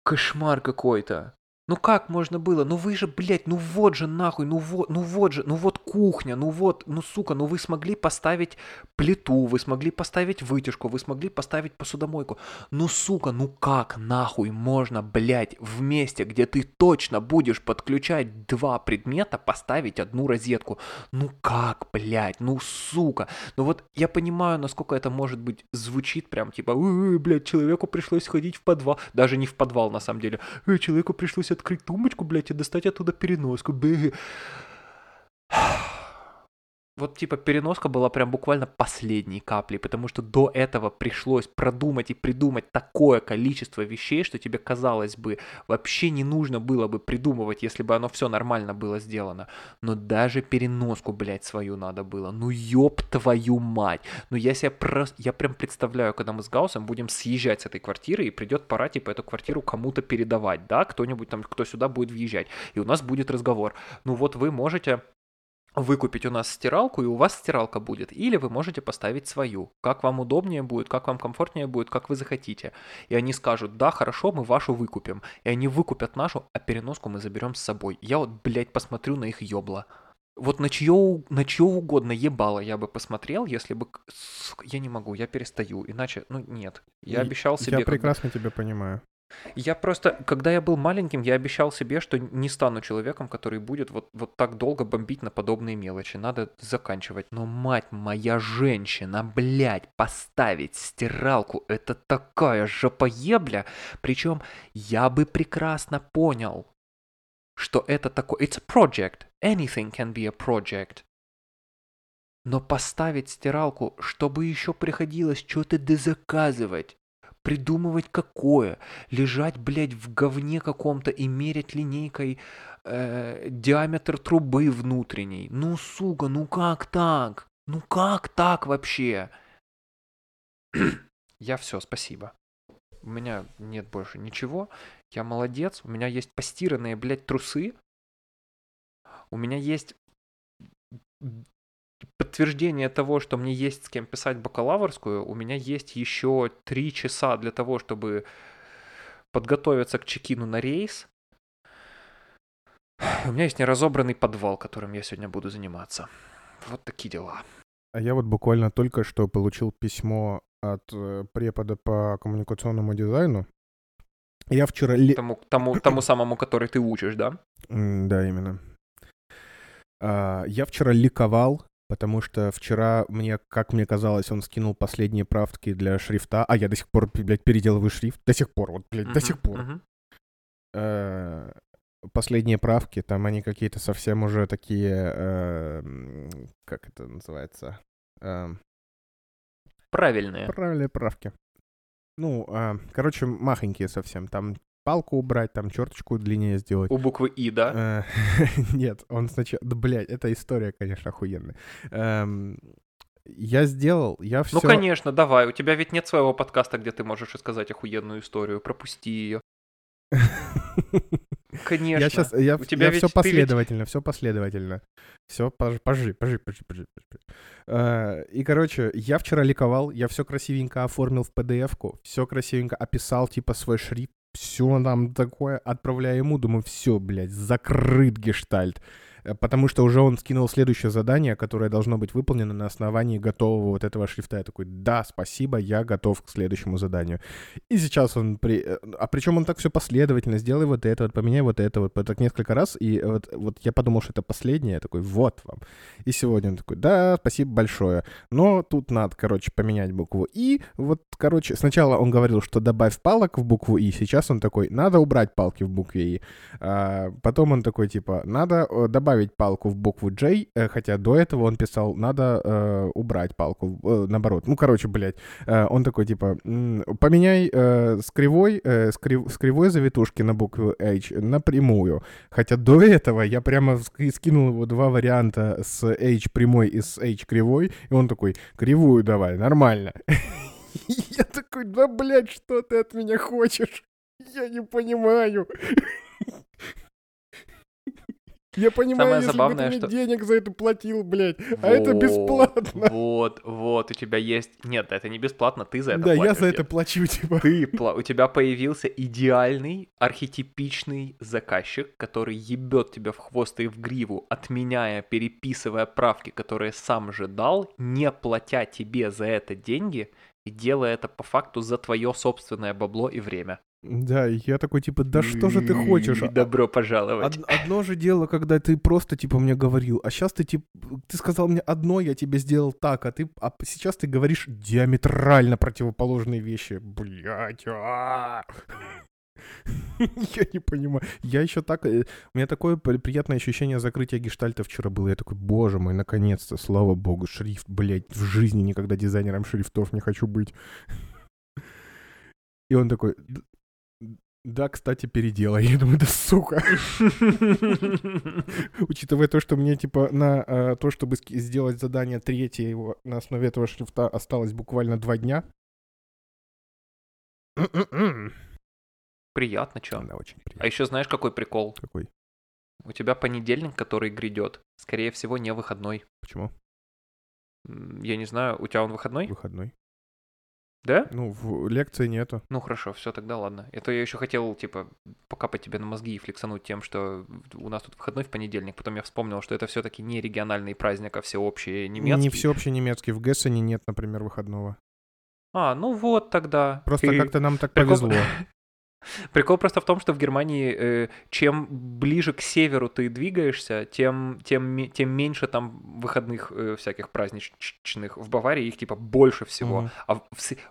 Кошмар какой-то. Ну как можно было? Ну вы же, блядь, ну вот же нахуй, ну вот, ну вот же, ну вот кухня, ну вот, ну сука, ну вы смогли поставить плиту, вы смогли поставить вытяжку, вы смогли поставить посудомойку. Ну сука, ну как нахуй можно, блядь, в месте, где ты точно будешь подключать два предмета, поставить одну розетку? Ну как, блядь, ну сука. Ну вот я понимаю, насколько это может быть звучит прям типа, «Э, блядь, человеку пришлось ходить в подвал. Даже не в подвал на самом деле. «Э, человеку пришлось открыть тумбочку, блядь, и достать оттуда переноску. Бэ. Вот типа переноска была прям буквально последней каплей, потому что до этого пришлось продумать и придумать такое количество вещей, что тебе казалось бы вообще не нужно было бы придумывать, если бы оно все нормально было сделано. Но даже переноску, блядь, свою надо было. Ну ёб твою мать. Ну я себе просто, я прям представляю, когда мы с Гаусом будем съезжать с этой квартиры и придет пора типа эту квартиру кому-то передавать, да, кто-нибудь там, кто сюда будет въезжать. И у нас будет разговор. Ну вот вы можете выкупить у нас стиралку, и у вас стиралка будет. Или вы можете поставить свою. Как вам удобнее будет, как вам комфортнее будет, как вы захотите. И они скажут, да, хорошо, мы вашу выкупим. И они выкупят нашу, а переноску мы заберем с собой. Я вот, блядь, посмотрю на их ёбла. Вот на чье, на чье угодно ебало я бы посмотрел, если бы... Я не могу, я перестаю. Иначе, ну нет. Я обещал себе... Я прекрасно тебя понимаю. Я просто, когда я был маленьким, я обещал себе, что не стану человеком, который будет вот, вот так долго бомбить на подобные мелочи. Надо заканчивать. Но мать моя женщина, блядь, поставить стиралку, это такая жопоебля. Причем я бы прекрасно понял, что это такое... It's a project. Anything can be a project. Но поставить стиралку, чтобы еще приходилось что-то дозаказывать, придумывать какое, лежать, блядь, в говне каком-то и мерять линейкой э, диаметр трубы внутренней. Ну, сука, ну как так? Ну как так вообще? Я все, спасибо. У меня нет больше ничего. Я молодец. У меня есть постиранные, блядь, трусы. У меня есть подтверждение того, что мне есть с кем писать бакалаврскую, у меня есть еще три часа для того, чтобы подготовиться к чекину на рейс. У меня есть неразобранный подвал, которым я сегодня буду заниматься. Вот такие дела. А я вот буквально только что получил письмо от э, препода по коммуникационному дизайну. Я вчера... Тому, тому, тому самому, который ты учишь, да? Да, именно. А, Я вчера ликовал, потому что вчера мне, как мне казалось, он скинул последние правки для шрифта, а я до сих пор, блядь, переделываю шрифт. До сих пор, вот, блядь, до Мгм, сих пор. Э, Последние правки, там они какие-то совсем уже такие, э, как это называется? Эм, Правильные. Правильные правки. Ну, а, короче, махонькие совсем. Там палку убрать, там черточку длиннее сделать. У буквы И, да? Э, Нет, он сначала... Да, блядь, эта история, конечно, охуенная. Эм, Я сделал, я все... Ну, конечно, давай. У тебя ведь нет своего подкаста, где ты можешь рассказать охуенную историю. Пропусти ее. Конечно. Я сейчас, я, У тебя ведь- все ты ведь- последовательно, все последовательно. Все, пожи, пожи, пожи, пожи, пожи. пожи. Э, И, короче, я вчера ликовал, я все красивенько оформил в PDF-ку, все красивенько описал, типа, свой шрифт, все там такое, отправляю ему, думаю, все, блядь, закрыт гештальт. Э, Потому что уже он скинул следующее задание, которое должно быть выполнено на основании готового вот этого шрифта. Я такой, да, спасибо, я готов к следующему заданию. И сейчас он при... э, А причем он так все последовательно. Сделай вот это, вот поменяй вот это, вот так несколько раз. И вот, вот я подумал, что это последнее. Я такой, вот вам. И сегодня он такой, да, спасибо большое. Но тут надо, короче, поменять букву И. Вот, короче, сначала он говорил, что добавь палок в букву И. Сейчас он такой, надо убрать палки в букве И. А, потом он такой, типа, надо э, добавить палку в букву J, э, хотя до этого он писал, надо э, убрать палку, э, наоборот. Ну, короче, блядь. Э, он такой, типа, «М, поменяй э, с кривой, э, с, крив- с кривой завитушки на букву H на прямую. Хотя до этого я прямо ски- скинул его два варианта с H прямой и с H кривой, и он такой, кривую давай, нормально. Я такой, да, блядь, что ты от меня хочешь? Я не понимаю. Я понимаю, Самое если забавное, бы ты что- денег за это платил, блядь, а это бесплатно. Вот, вот, у тебя есть... Нет, это не бесплатно, ты за это Да, я за это плачу, типа. Ты, у тебя появился идеальный, архетипичный заказчик, который ебет тебя в хвост и в гриву, отменяя, переписывая правки, которые сам же дал, не платя тебе за это деньги и делая это по факту за твое собственное бабло и время. Да, я такой, типа, да что же ты хочешь? Добро пожаловать. Од- одно же дело, когда ты просто, типа, мне говорил, а сейчас ты, типа, ты сказал мне одно, я тебе сделал так, а ты, а сейчас ты говоришь диаметрально противоположные вещи. Блять, Я не понимаю. Я еще так... э, У меня такое при- приятное ощущение закрытия гештальта вчера было. Я такой, боже мой, наконец-то, слава богу, шрифт, блядь, в жизни никогда дизайнером шрифтов не хочу быть. И он такой, «Д- да, кстати, переделай. Я думаю, да сука. Учитывая то, что мне, типа, на э, то, чтобы сделать задание третье на основе этого шрифта осталось буквально два дня. Приятно, чё? Да, очень А приятно. еще знаешь, какой прикол? Какой? У тебя понедельник, который грядет, скорее всего, не выходной. Почему? Я не знаю, у тебя он выходной? Выходной. Да? Ну, в лекции нету. Ну хорошо, все, тогда ладно. Это я еще хотел, типа, покапать тебе на мозги и флексануть тем, что у нас тут выходной в понедельник. Потом я вспомнил, что это все-таки не региональный праздник, а всеобщий немецкий. Не всеобщий немецкий. В Гессене нет, например, выходного. А, ну вот тогда. Просто И как-то нам так прикол- повезло. Прикол просто в том, что в Германии э, чем ближе к северу ты двигаешься, тем, тем, тем меньше там выходных э, всяких праздничных. В Баварии их типа больше всего. Мгм. А в,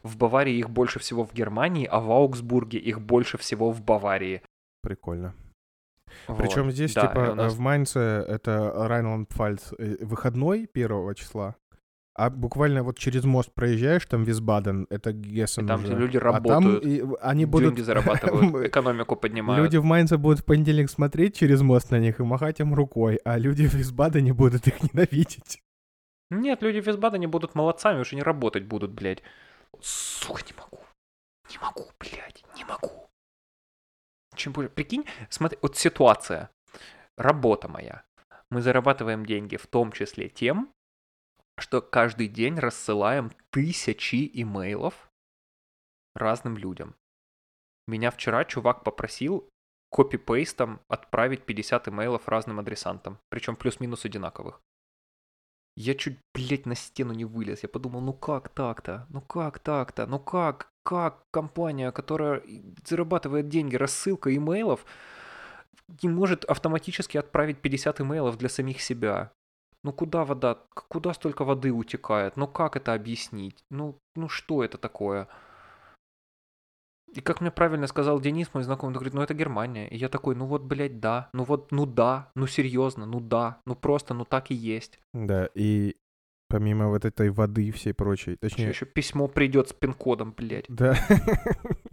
в Баварии их больше всего в Германии, а в Аугсбурге их больше всего в Баварии. Прикольно. Вот. Причем здесь, Да, типа, нас- э, в Майнце это Райнланд-Пфальц выходной первого числа, а буквально вот через мост проезжаешь, там Висбаден, это Гессен И там уже. люди А там работают, и они будут... деньги зарабатывают, экономику поднимают. Люди в Майнце будут в понедельник смотреть через мост на них и махать им рукой, а люди в Висбадене будут их ненавидеть. Нет, люди в Висбадене будут молодцами, уже не работать будут, блядь. Сука, не могу. Не могу, блядь, не могу. Чем более... Прикинь, смотри, вот ситуация. Работа моя. Мы зарабатываем деньги в том числе тем, что каждый день рассылаем тысячи имейлов разным людям. Меня вчера чувак попросил копипейстом отправить 50 имейлов разным адресантам, причем плюс-минус одинаковых. Я чуть, блядь, на стену не вылез. Я подумал, ну как так-то? Ну как так-то? Ну как? Как компания, которая зарабатывает деньги рассылкой имейлов, не может автоматически отправить 50 имейлов для самих себя? Ну куда вода? Куда столько воды утекает? Ну как это объяснить? Ну, ну что это такое? И как мне правильно сказал Денис, мой знакомый, он говорит, ну это Германия. И я такой, ну вот, блядь, да. Ну вот, ну да. Ну серьезно, ну да. Ну просто, ну так и есть. Да, и помимо вот этой воды и всей прочей, точнее, Еще письмо придет с пин-кодом, блядь. Да.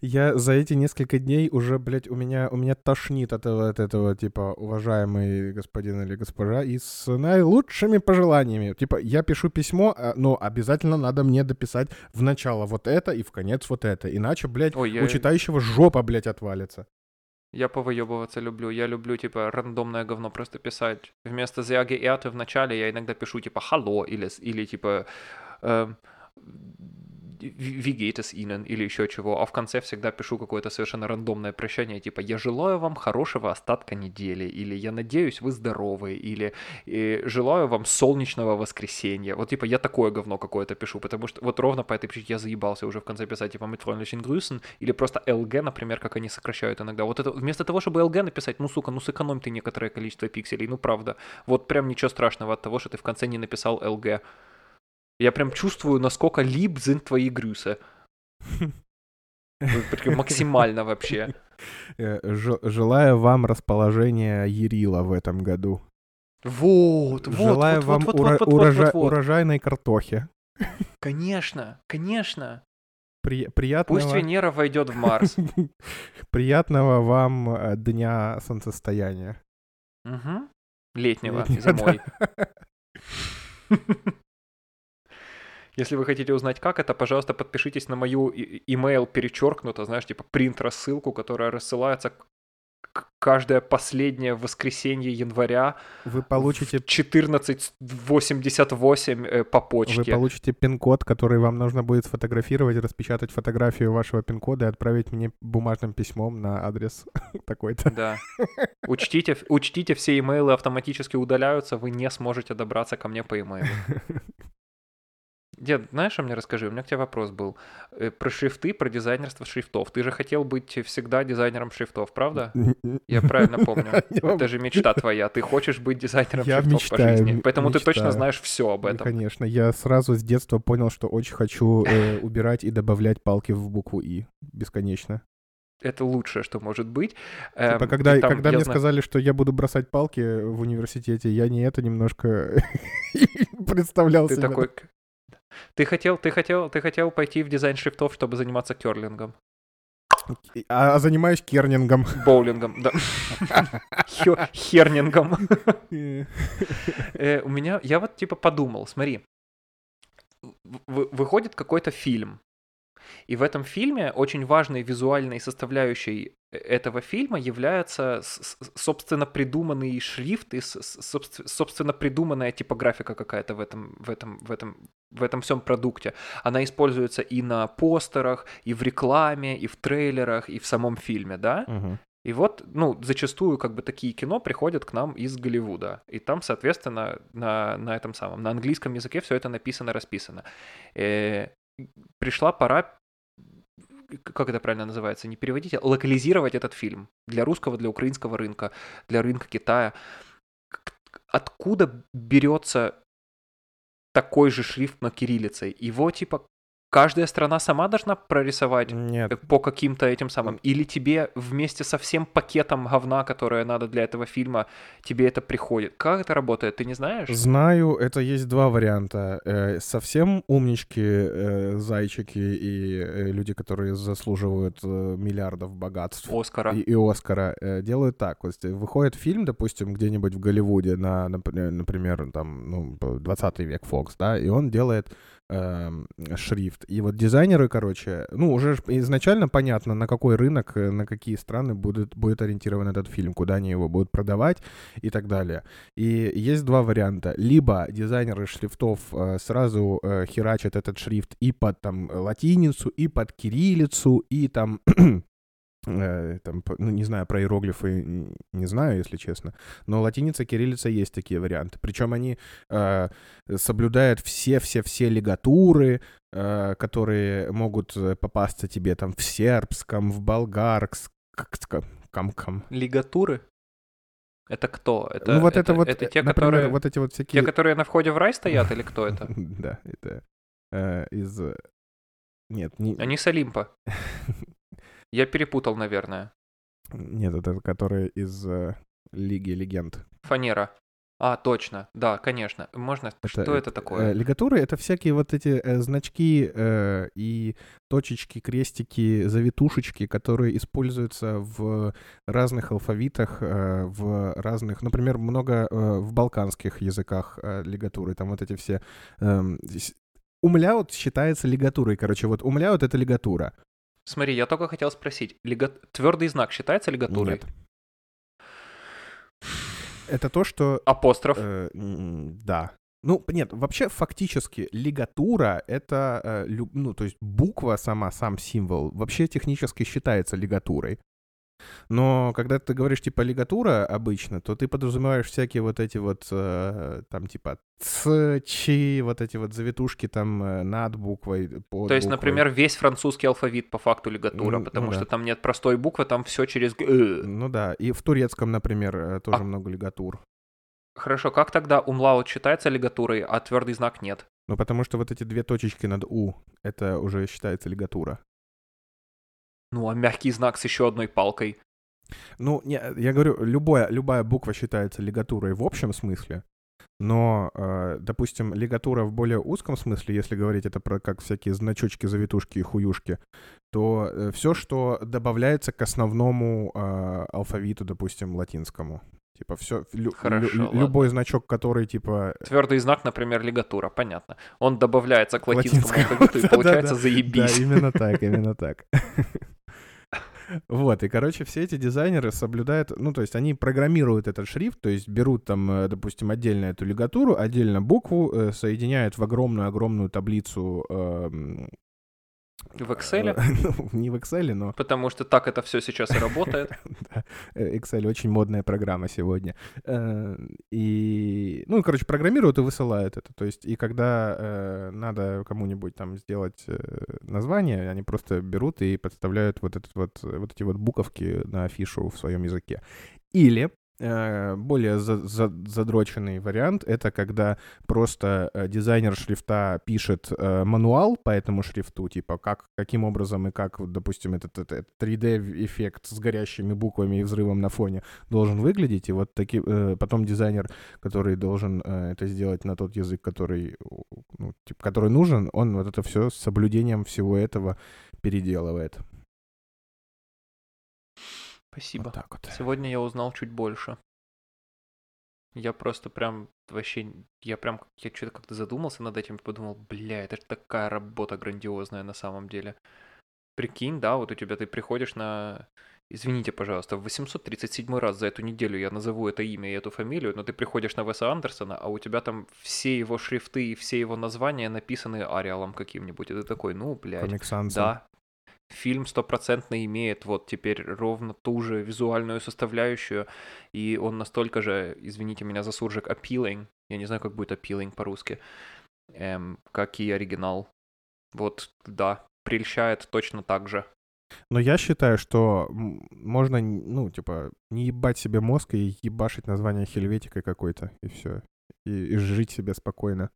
Я за эти несколько дней уже, блядь, у меня, у меня тошнит от этого, от этого, типа, уважаемый господин или госпожа, и с наилучшими пожеланиями. Типа, я пишу письмо, а, но обязательно надо мне дописать в начало вот это и в конец вот это. Иначе, блядь, Ой, я, у читающего жопа, блядь, отвалится. я повыебываться люблю. Я люблю, типа, рандомное говно просто писать. Вместо «sehr geehrte» в начале я иногда пишу, типа, «hallo» или, или типа, эм, «Wie geht es Ihnen?» или еще чего. А в конце всегда пишу какое-то совершенно рандомное прощание, типа «Я желаю вам хорошего остатка недели», или «Я надеюсь, вы здоровы», или э, «Желаю вам солнечного воскресенья». Вот, типа, я такое говно какое-то пишу, потому что вот ровно по этой причине я заебался уже в конце писать, типа, «Mit freundlichen Grüßen», или просто «LG», например, как они сокращают иногда. Вот это, вместо того, чтобы «LG» написать, ну, сука, ну, сэкономь ты некоторое количество пикселей, ну, правда. Вот прям ничего страшного от того, что ты в конце не написал «LG». Я прям чувствую, насколько lieb sind твои Прям максимально вообще. Э, Желаю вам расположения Ерила в этом году. Вот, вот, Желаю вот, вам вот, ура- вот, урожа- вот, вот. урожайной картохи. Конечно, конечно. При- приятного... Пусть Венера войдет в Марс. Приятного вам э, дня солнцестояния. Мгм. Летнего, Летнего, зимой. Если вы хотите узнать, как это, пожалуйста, подпишитесь на мою email перечеркнуто, знаешь, типа принт рассылку, которая рассылается каждое последнее воскресенье января Вы получите, 1488 э, по вы почте. получите пин-код, который вам нужно будет сфотографировать, распечатать фотографию вашего пин-кода и отправить мне бумажным письмом на адрес такой-то. Да. Учтите, учтите, все имейлы автоматически удаляются, вы не сможете добраться ко мне по имейлу. Дед, знаешь, что мне расскажи? У меня к тебе вопрос был. Э, Про шрифты, про дизайнерство шрифтов. Ты же хотел быть всегда дизайнером шрифтов, правда? Я правильно помню. Это же мечта твоя. Ты хочешь быть дизайнером Я шрифтов по мечтаю, жизни. Поэтому ты точно мечтаю. знаешь все об Ну, этом. Конечно, я сразу с детства понял, что очень хочу э, убирать и добавлять палки в букву «и» бесконечно. Это лучшее, что может быть. Эм, Типа, когда, и там, когда мне знаю- сказали, что я буду бросать палки в университете, я не это немножко представлял Ты себе. такой... Ты хотел, ты хотел, ты хотел пойти в дизайн шрифтов, чтобы заниматься керлингом, А, а занимаюсь кернингом. боулингом, да. Хернингом. Э, У меня, я вот типа подумал, смотри, выходит какой-то фильм, и в этом фильме очень важной визуальной составляющей э- этого фильма является, собственно, придуманный шрифт и, собственно, придуманная типографика какая-то в этом, в этом, в этом, в этом всем продукте. Она используется и на постерах, и в рекламе, и в трейлерах, и в самом фильме, да? Мгм. И вот, ну, зачастую как бы такие кино приходят к нам из Голливуда. И там, соответственно, на, на этом самом, на английском языке все это написано, расписано. Э, пришла пора, как это правильно называется, не переводите, локализировать этот фильм для русского, для украинского рынка, для рынка Китая. Откуда берется такой же шрифт на кириллице? Его, типа, каждая страна сама должна прорисовать Нет, э, по каким-то этим самым. Или тебе вместе со всем пакетом говна, которое надо для этого фильма, тебе это приходит. Как это работает, ты не знаешь? Знаю, это есть два варианта. Э, совсем умнички, э, зайчики и люди, которые заслуживают миллиардов богатств Оскара. и, и Оскара, делают так. То есть выходит фильм, допустим, где-нибудь в Голливуде, на, напр- например, там, ну, 20 век Фокс, да, и он делает шрифт. И вот дизайнеры, короче, ну, уже изначально понятно, на какой рынок, э, на какие страны будет, будет ориентирован этот фильм, куда они его будут продавать и так далее. И есть два варианта. Либо дизайнеры шрифтов э, сразу э, херачат этот шрифт и под там латиницу, и под кириллицу, и там... э, там, ну, не знаю, про иероглифы не знаю, если честно, но латиница, кириллица есть такие варианты. Причем они э, соблюдают все-все-все лигатуры, э, которые могут э, попасться тебе там в сербском, в болгарском, Лигатуры? Это кто? Это, ну вот это, вот, это э, те, например, которые, вот эти вот всякие... те, которые на входе в рай стоят, или кто это? Да, это из... Нет, не... Они с Олимпа. Я перепутал, наверное. Нет, это которые из э, Лиги Легенд. Фанера. А, точно. Да, конечно. Можно. Что это э, такое? лигатуры — это всякие вот эти э, значки э, и точечки, крестики, завитушечки, которые используются в разных алфавитах, э, в разных... Например, много э, в балканских языках э, лигатуры. Там вот эти все... с- Умляут считается лигатурой. Короче, вот умляут — это лигатура. Смотри, я только хотел спросить. Лига... Твердый знак считается лигатурой? Нет. Это то, что Апостроф. Э, да. Ну, нет, вообще фактически лигатура — это, э, ну, то есть буква сама, сам символ, вообще технически считается лигатурой. Но когда ты говоришь типа лигатура обычно, то ты подразумеваешь всякие вот эти вот э, там типа ц, чи, вот эти вот завитушки там э, над буквой, под То есть, буквой. например, весь французский алфавит по факту лигатура, Ну, потому ну да. что там нет простой буквы, там все через... г-. Ну да, и в турецком, например, э, тоже А- много лигатур. Хорошо, как тогда умлаут считается лигатурой, а твердый знак нет? Ну потому что вот эти две точечки над «у» — это уже считается лигатура. Ну, а мягкий знак с еще одной палкой. Ну, не, я говорю, любая, любая буква считается лигатурой в общем смысле, но, э, допустим, лигатура в более узком смысле, если говорить это про как всякие значочки, завитушки и хуюшки, то все, что добавляется к основному э, алфавиту, допустим, латинскому. Типа все, Хорошо, ладно. любой значок, который типа Твердый знак, например, лигатура, понятно. Он добавляется к латинскому латинскому, алфавиту, и получается Да, заебись. именно так, именно так. Вот, и, короче, все эти дизайнеры соблюдают, ну, то есть они программируют этот шрифт, то есть берут там, э, допустим, отдельно эту лигатуру, отдельно букву, э, соединяют в огромную-огромную таблицу эм, В Excel? Ну, не в Excel, но Потому что так это все сейчас и работает. да, э, Excel очень модная программа сегодня. Э, И, ну, короче, программируют и высылают это. То есть, и когда э, надо кому-нибудь там сделать э, название, они просто берут и подставляют вот, этот вот, э, вот эти вот буковки на афишу в своем языке. Или э, более за- за- задроченный вариант — это когда просто э, дизайнер шрифта пишет э, мануал по этому шрифту, типа как, каким образом и как, допустим, этот, этот 3D-эффект с горящими буквами и взрывом на фоне должен выглядеть, и вот таки, э, потом дизайнер, который должен э, это сделать на тот язык, который, ну, типа, который нужен, он вот это все с соблюдением всего этого переделывает. Спасибо. Вот так вот. Сегодня я узнал чуть больше. Я просто прям вообще, я прям, я что-то как-то задумался над этим и подумал, бля, это же такая работа грандиозная на самом деле. Прикинь, да, вот у тебя ты приходишь на, извините, пожалуйста, в 837 раз за эту неделю я назову это имя и эту фамилию, но ты приходишь на Веса Андерсона, а у тебя там все его шрифты и все его названия написаны ариалом каким-нибудь, и ты такой, ну, блядь, да, фильм стопроцентно имеет вот теперь ровно ту же визуальную составляющую, и он настолько же, извините меня за суржик, appealing, я не знаю, как будет appealing по-русски, эм, как и оригинал. Вот, да, прельщает точно так же. Но я считаю, что можно, ну, типа, не ебать себе мозг и ебашить название Хельветикой какой-то, и все. И, и жить себе спокойно.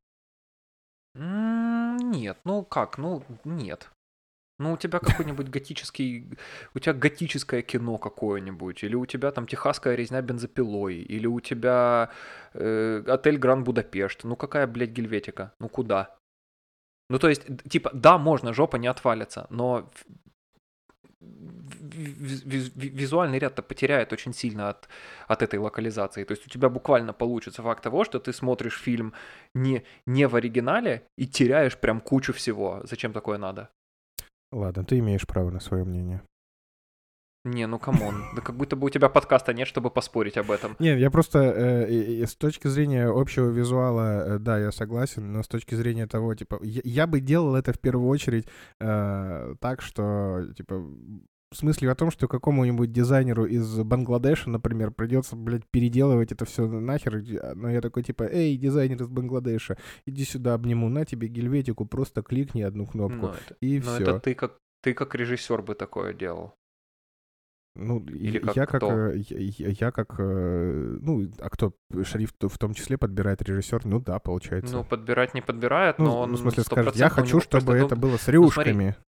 Нет, ну как, ну нет. Ну, у тебя какой-нибудь готический, у тебя готическое кино какое-нибудь, или у тебя там техасская резня бензопилой, или у тебя э, отель Гранд Будапешт. Ну, какая, блядь, гельветика? Ну, куда? Ну, то есть, типа, да, можно, жопа не отвалится, но визуальный ряд-то потеряет очень сильно от, от этой локализации. То есть у тебя буквально получится факт того, что ты смотришь фильм не, не в оригинале и теряешь прям кучу всего. Зачем такое надо? Ладно, ты имеешь право на свое мнение. Не, ну come on. Да как будто бы у тебя подкаста нет, чтобы поспорить об этом. Не, я просто э, с точки зрения общего визуала, э, да, я согласен, но с точки зрения того, типа, я, я бы делал это в первую очередь э, так, что, типа, в смысле о том, что какому-нибудь дизайнеру из Бангладеша, например, придется, блядь, переделывать это все нахер, и- но я такой, типа, эй, дизайнер из Бангладеша, иди сюда, обниму, на тебе гельветику, просто кликни одну кнопку, Ну, это, и ну, все. это ты как ты как режиссер бы такое делал. Ну, Или как я как, кто? э, я, я- как, э, ну, а кто шрифт в том числе подбирает режиссер? Ну да, получается. Ну, подбирать не подбирает, Ну, но ну, он в смысле, скажет, я 100% у хочу, чтобы это дом- было с смотри, рюшками. Ну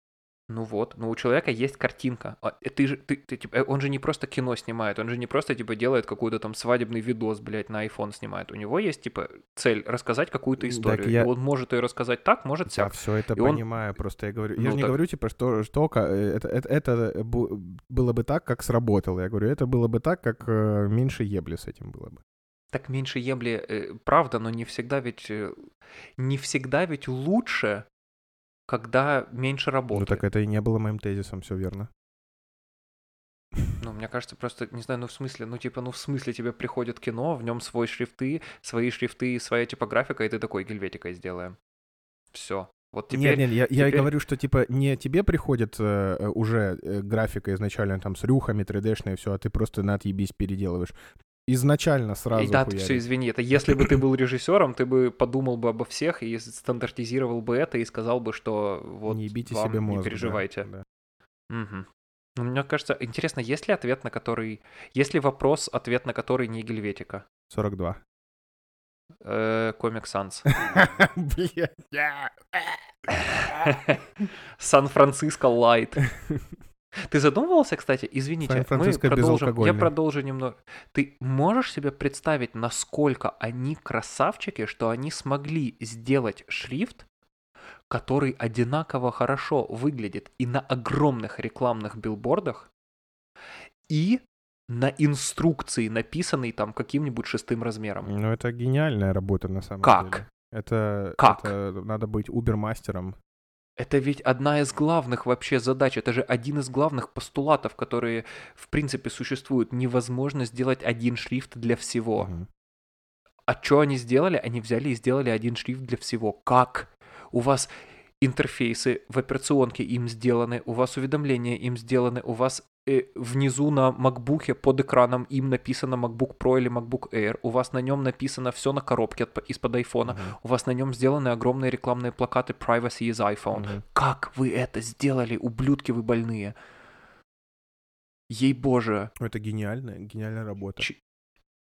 вот, но у человека есть картинка. А, э, Ты же, ты, ты, типа, э, он же не просто кино снимает, он же не просто, типа, делает какой-то там свадебный видос, блядь, на iPhone снимает. У него есть, типа, цель рассказать какую-то так историю. я- И он может ее рассказать так, может Я сяк. все это И он- понимаю, просто я говорю, я Ну же не так- говорю, типа, что, что э, это, это, это было бы так, как сработало. Я говорю, это было бы так, как меньше ебли с этим было бы. Так меньше ебли, правда, но не всегда ведь, не всегда ведь лучше, когда меньше работы. Ну так это и не было моим тезисом, все верно. Ну, мне кажется, просто, не знаю, ну в смысле, ну типа, ну в смысле тебе приходит кино, в нем свой шрифты, свои шрифты, своя типографика, и ты такой гельветикой сделаем. Все. Вот теперь... Нет, нет, я, я теперь- говорю, что типа не тебе приходит э, э, уже э, графика изначально там с рюхами 3D-шной и все, а ты просто на отъебись переделываешь. Изначально сразу И да, все, хуяришь. извини, это если бы ты был режиссером, ты бы подумал бы обо всех и стандартизировал бы это и сказал бы, что вот не ебите вам себе мозг. не да, переживайте. да. Мгм. Ну, мне кажется, интересно, есть ли ответ на который... Есть ли вопрос, ответ на который не гельветика? 42. Э, Комик Санс. Сан-Франциско Лайт. Ты задумывался, кстати, извините, мы продолжим, я продолжу немного. Ты можешь себе представить, насколько они красавчики, что они смогли сделать шрифт, который одинаково хорошо выглядит и на огромных рекламных билбордах, и на инструкции, написанной там каким-нибудь шестым размером. Ну, это гениальная работа на самом Как? деле. Это, Как? это надо быть убермастером. Это ведь одна из главных вообще задач, это же один из главных постулатов, которые в принципе существуют. Невозможно сделать один шрифт для всего. Мгм. А что они сделали? Они взяли и сделали один шрифт для всего. Как? У вас интерфейсы в операционке им сделаны, у вас уведомления им сделаны, у вас внизу на макбуке под экраном им написано MacBook Pro или MacBook Air, у вас на нем написано все на коробке из-под айфона, Мгм. у вас на нем сделаны огромные рекламные плакаты Privacy is iPhone. Мгм. Как вы это сделали, ублюдки вы больные? Ей боже. Ну, Это гениальная, гениальная работа. Ч-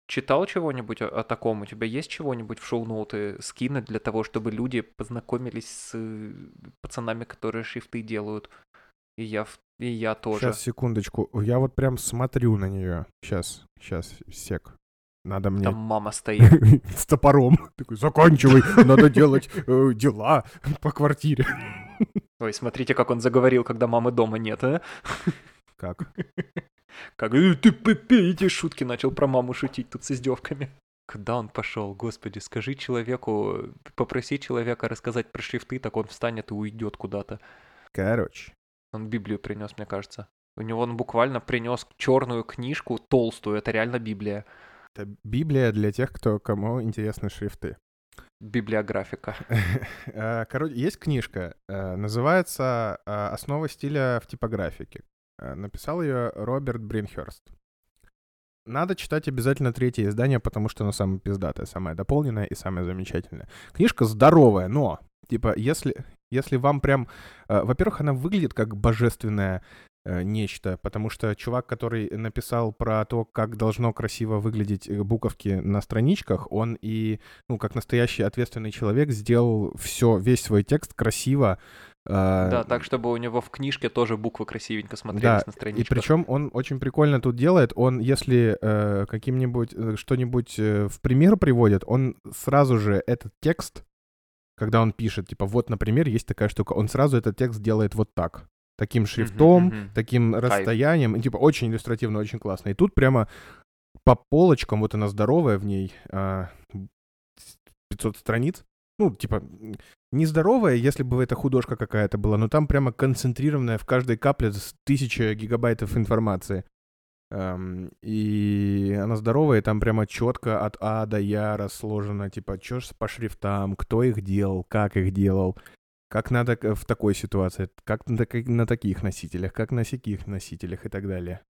Читал чего-нибудь о, о таком? У тебя есть чего-нибудь в шоу-ноуты скинуть для того, чтобы люди познакомились с э, пацанами, которые шрифты делают? И я, и я тоже. Сейчас, секундочку. Я вот прям смотрю на нее. Сейчас, сейчас, сек. Надо мне... Там мама стоит. С топором. Такой, заканчивай, надо делать э, дела по квартире. Ой, смотрите, как он заговорил, когда мамы дома нет, а? Как? Как «Э, ты эти шутки начал про маму шутить тут с издевками. Куда он пошел, господи, скажи человеку, попроси человека рассказать про шрифты, так он встанет и уйдет куда-то. Короче. Он Библию принес, мне кажется. У него он буквально принес черную книжку, толстую, это реально Библия. Это Библия для тех, кто кому интересны шрифты. Библиографика. Э, Короче, есть книжка, э, называется э, «Основа стиля в типографике». Э, Написал ее Роберт Бринхерст. Надо читать обязательно третье издание, потому что оно самое пиздатое, самое дополненное и самое замечательное. Книжка здоровая, но, типа, если, если вам прям... э, Во-первых, она выглядит как божественное э, нечто, потому что чувак, который написал про то, как должно красиво выглядеть э, буковки на страничках, он и, ну, как настоящий ответственный человек сделал все, весь свой текст красиво. Да, так, чтобы у него в книжке тоже буквы красивенько да, смотрелись на и страничках. причем он очень прикольно тут делает. Он, если э, каким-нибудь что-нибудь в пример приводит, он сразу же этот текст, когда он пишет, типа, вот, например, есть такая штука, он сразу этот текст делает вот так. Таким шрифтом, мгм. таким расстоянием. И, типа, очень иллюстративно, очень классно. И тут прямо по полочкам, вот она здоровая в ней, а, 500 страниц. Ну, типа, нездоровая, если бы это художка какая-то была, но там прямо концентрированная в каждой капле с тысяча гигабайтов информации. И она здоровая, и там прямо четко от А до Я расложено, типа, что ж по шрифтам, кто их делал, как их делал, как надо в такой ситуации, как на таких носителях, как на сяких носителях и так далее.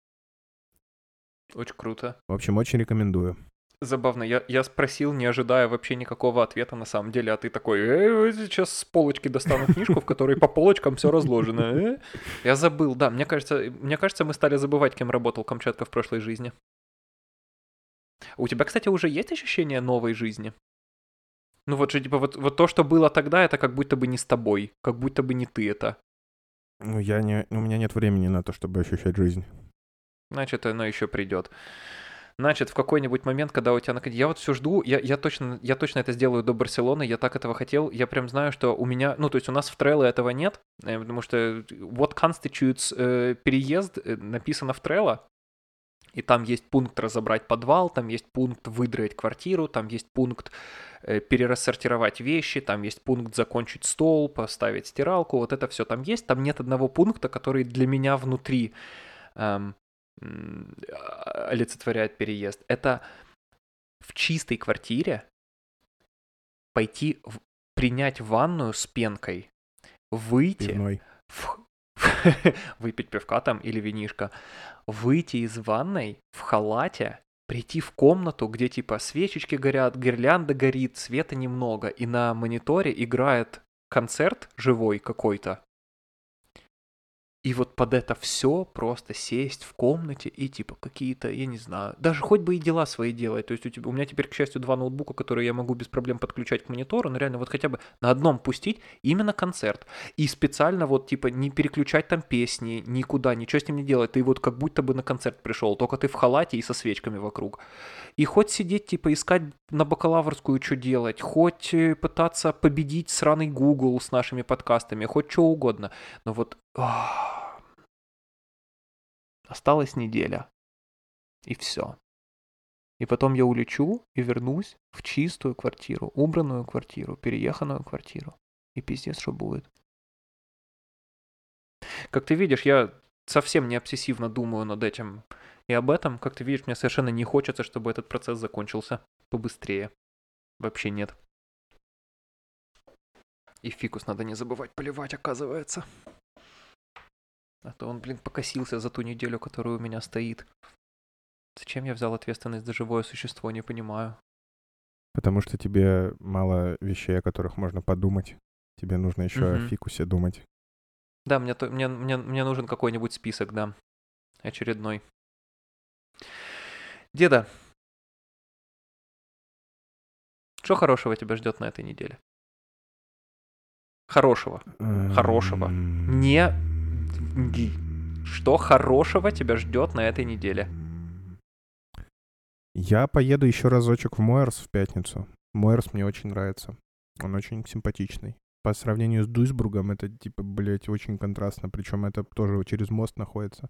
Очень круто. В общем, очень рекомендую. Забавно, я, я спросил, не ожидая вообще никакого ответа на самом деле, а ты такой, «Э, сейчас с полочки достану книжку, в которой по полочкам все разложено. э». Я забыл, да, мне кажется, мне кажется, мы стали забывать, кем работал Камчатка в прошлой жизни. У тебя, кстати, уже есть ощущение новой жизни? Ну вот же, типа, вот, вот то, что было тогда, это как будто бы не с тобой, как будто бы не ты это. Ну, я не, у меня нет времени на то, чтобы ощущать жизнь. Значит, оно еще придет. Значит, в какой-нибудь момент, когда у тебя наконец... Я вот все жду, я, я, точно, я точно это сделаю до Барселоны, я так этого хотел. Я прям знаю, что у меня... Ну, то есть у нас в Trello этого нет, э, потому что what constitutes э, переезд э, написано в Trello, и там есть пункт разобрать подвал, там есть пункт выдроить квартиру, там есть пункт э, перерассортировать вещи, там есть пункт закончить стол, поставить стиралку, вот это все там есть. Там нет одного пункта, который для меня внутри эм, олицетворяет переезд. Это в чистой квартире пойти в- принять ванную с пенкой, выйти, Пивной. в- выпить пивка там или винишко, выйти из ванной в халате, прийти в комнату, где типа свечечки горят, гирлянда горит, света немного, и на мониторе играет концерт живой какой-то. И вот под это все просто сесть в комнате и типа какие-то, я не знаю, даже хоть бы и дела свои делать. То есть у, тебя, у меня теперь, к счастью, два ноутбука, которые я могу без проблем подключать к монитору, но реально вот хотя бы на одном пустить именно концерт. И специально вот типа не переключать там песни никуда, ничего с ним не делать. Ты вот как будто бы на концерт пришел, только ты в халате и со свечками вокруг. И хоть сидеть, типа, искать на бакалаврскую, что делать, хоть э, пытаться победить сраный Google с нашими подкастами, хоть что угодно. Но вот... Осталась неделя. И все. И потом я улечу и вернусь в чистую квартиру, убранную квартиру, перееханную квартиру. И пиздец, что будет. Как ты видишь, я совсем не обсессивно думаю над этим и об этом. Как ты видишь, мне совершенно не хочется, чтобы этот процесс закончился побыстрее. Вообще нет. И фикус надо не забывать поливать, оказывается. А то он, блин, покосился за ту неделю, которая у меня стоит. Зачем я взял ответственность за живое существо, не понимаю. Потому что тебе мало вещей, о которых можно подумать. Тебе нужно еще о Мгм. фикусе думать. Да, мне, то- мне, мне, мне нужен какой-нибудь список, да. Очередной. Деда, что хорошего тебя ждет на этой неделе? Хорошего. Хорошего. Не- Что хорошего тебя ждет на этой неделе? Я поеду еще разочек в Мойерс в пятницу. Мойерс мне очень нравится. Он очень симпатичный. По сравнению с Дуйсбургом это, типа, блядь, очень контрастно. Причем это тоже через мост находится.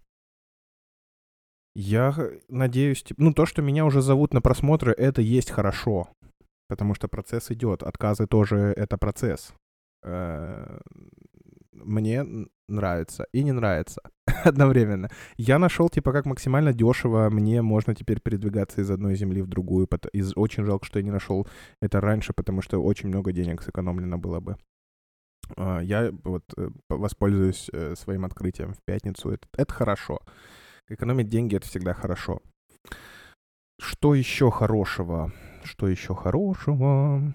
Я надеюсь, типа, ну, то, что меня уже зовут на просмотры, это есть хорошо. Потому что процесс идет. Отказы тоже это процесс. Мне нравится и не нравится одновременно. Я нашел, типа, как максимально дешево мне можно теперь передвигаться из одной земли в другую. Из... Очень жалко, что я не нашел это раньше, потому что очень много денег сэкономлено было бы. А, Я вот э, воспользуюсь э, своим открытием в пятницу. Это, это хорошо. Экономить деньги — это всегда хорошо. Что еще хорошего? Что еще хорошего?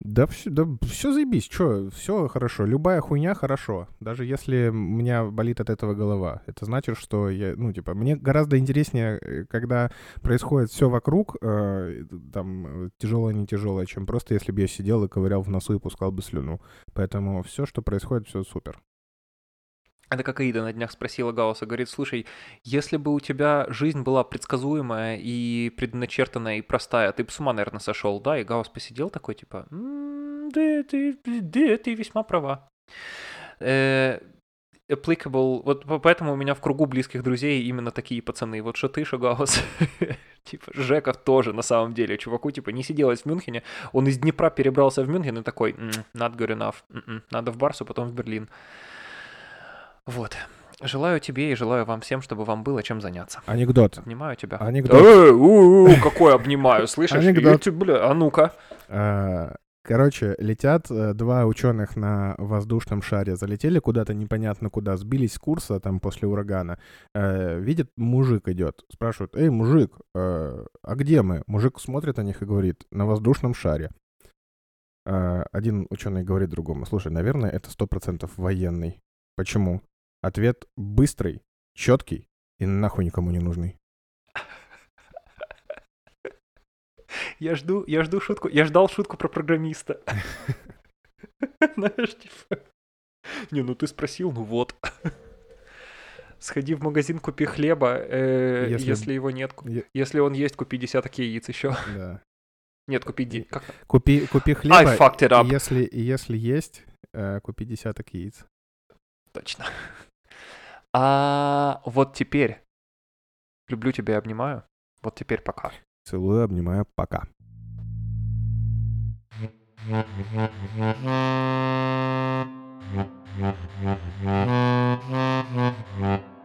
Да все, да все заебись, что, все хорошо. Любая хуйня хорошо. Даже если у меня болит от этого голова. Это значит, что я, ну, типа, мне гораздо интереснее, э, когда происходит все вокруг, э, там, тяжелое, не тяжелое, чем просто если бы я сидел и ковырял в носу и пускал бы слюну. Поэтому все, что происходит, все супер. Это как Аида на днях спросила Гаусса, говорит, слушай, если бы у тебя жизнь была предсказуемая и предначертанная и простая, ты бы с ума, наверное, сошел, да? И Гаус посидел такой, типа, «М, да, ты, да, ты весьма права. Э, applicable, вот по- поэтому у меня в кругу близких друзей именно такие пацаны. Вот что ты, что Гаус. Типа, Жеков тоже на самом деле. Чуваку, типа, не сиделось в Мюнхене. Он из Днепра перебрался в Мюнхен и такой, «М, not good enough. Надо в Барсу, потом в Берлин. Вот. Желаю тебе и желаю вам всем, чтобы вам было чем заняться. Анекдот. Обнимаю тебя. Анекдот. Эй, у, у, какой обнимаю, слышишь? Анекдот. Тебе, бля, а ну-ка. Э, Короче, летят э, два ученых на воздушном шаре, залетели куда-то непонятно куда, сбились с курса там после урагана. Э, Видит, мужик идет, спрашивают, эй, мужик, э, а где мы? Мужик смотрит на них и говорит, на воздушном шаре. Э, Один ученый говорит другому, слушай, наверное, это сто процентов военный. Почему? Ответ быстрый, четкий и нахуй никому не нужный. Я жду, я жду шутку, я ждал шутку про программиста. Знаешь, типа... Не, ну ты спросил, ну вот. Сходи в магазин, купи хлеба, э, Если- если... его нет. Е- Если он есть, купи десяток яиц еще. Да. Нет, купи... Как? Купи, купи I хлеба, fucked it up. если, если есть, э, купи десяток яиц. Точно. А вот теперь. Люблю тебя и обнимаю. Вот теперь пока. Целую, обнимаю, пока. Mm-hmm.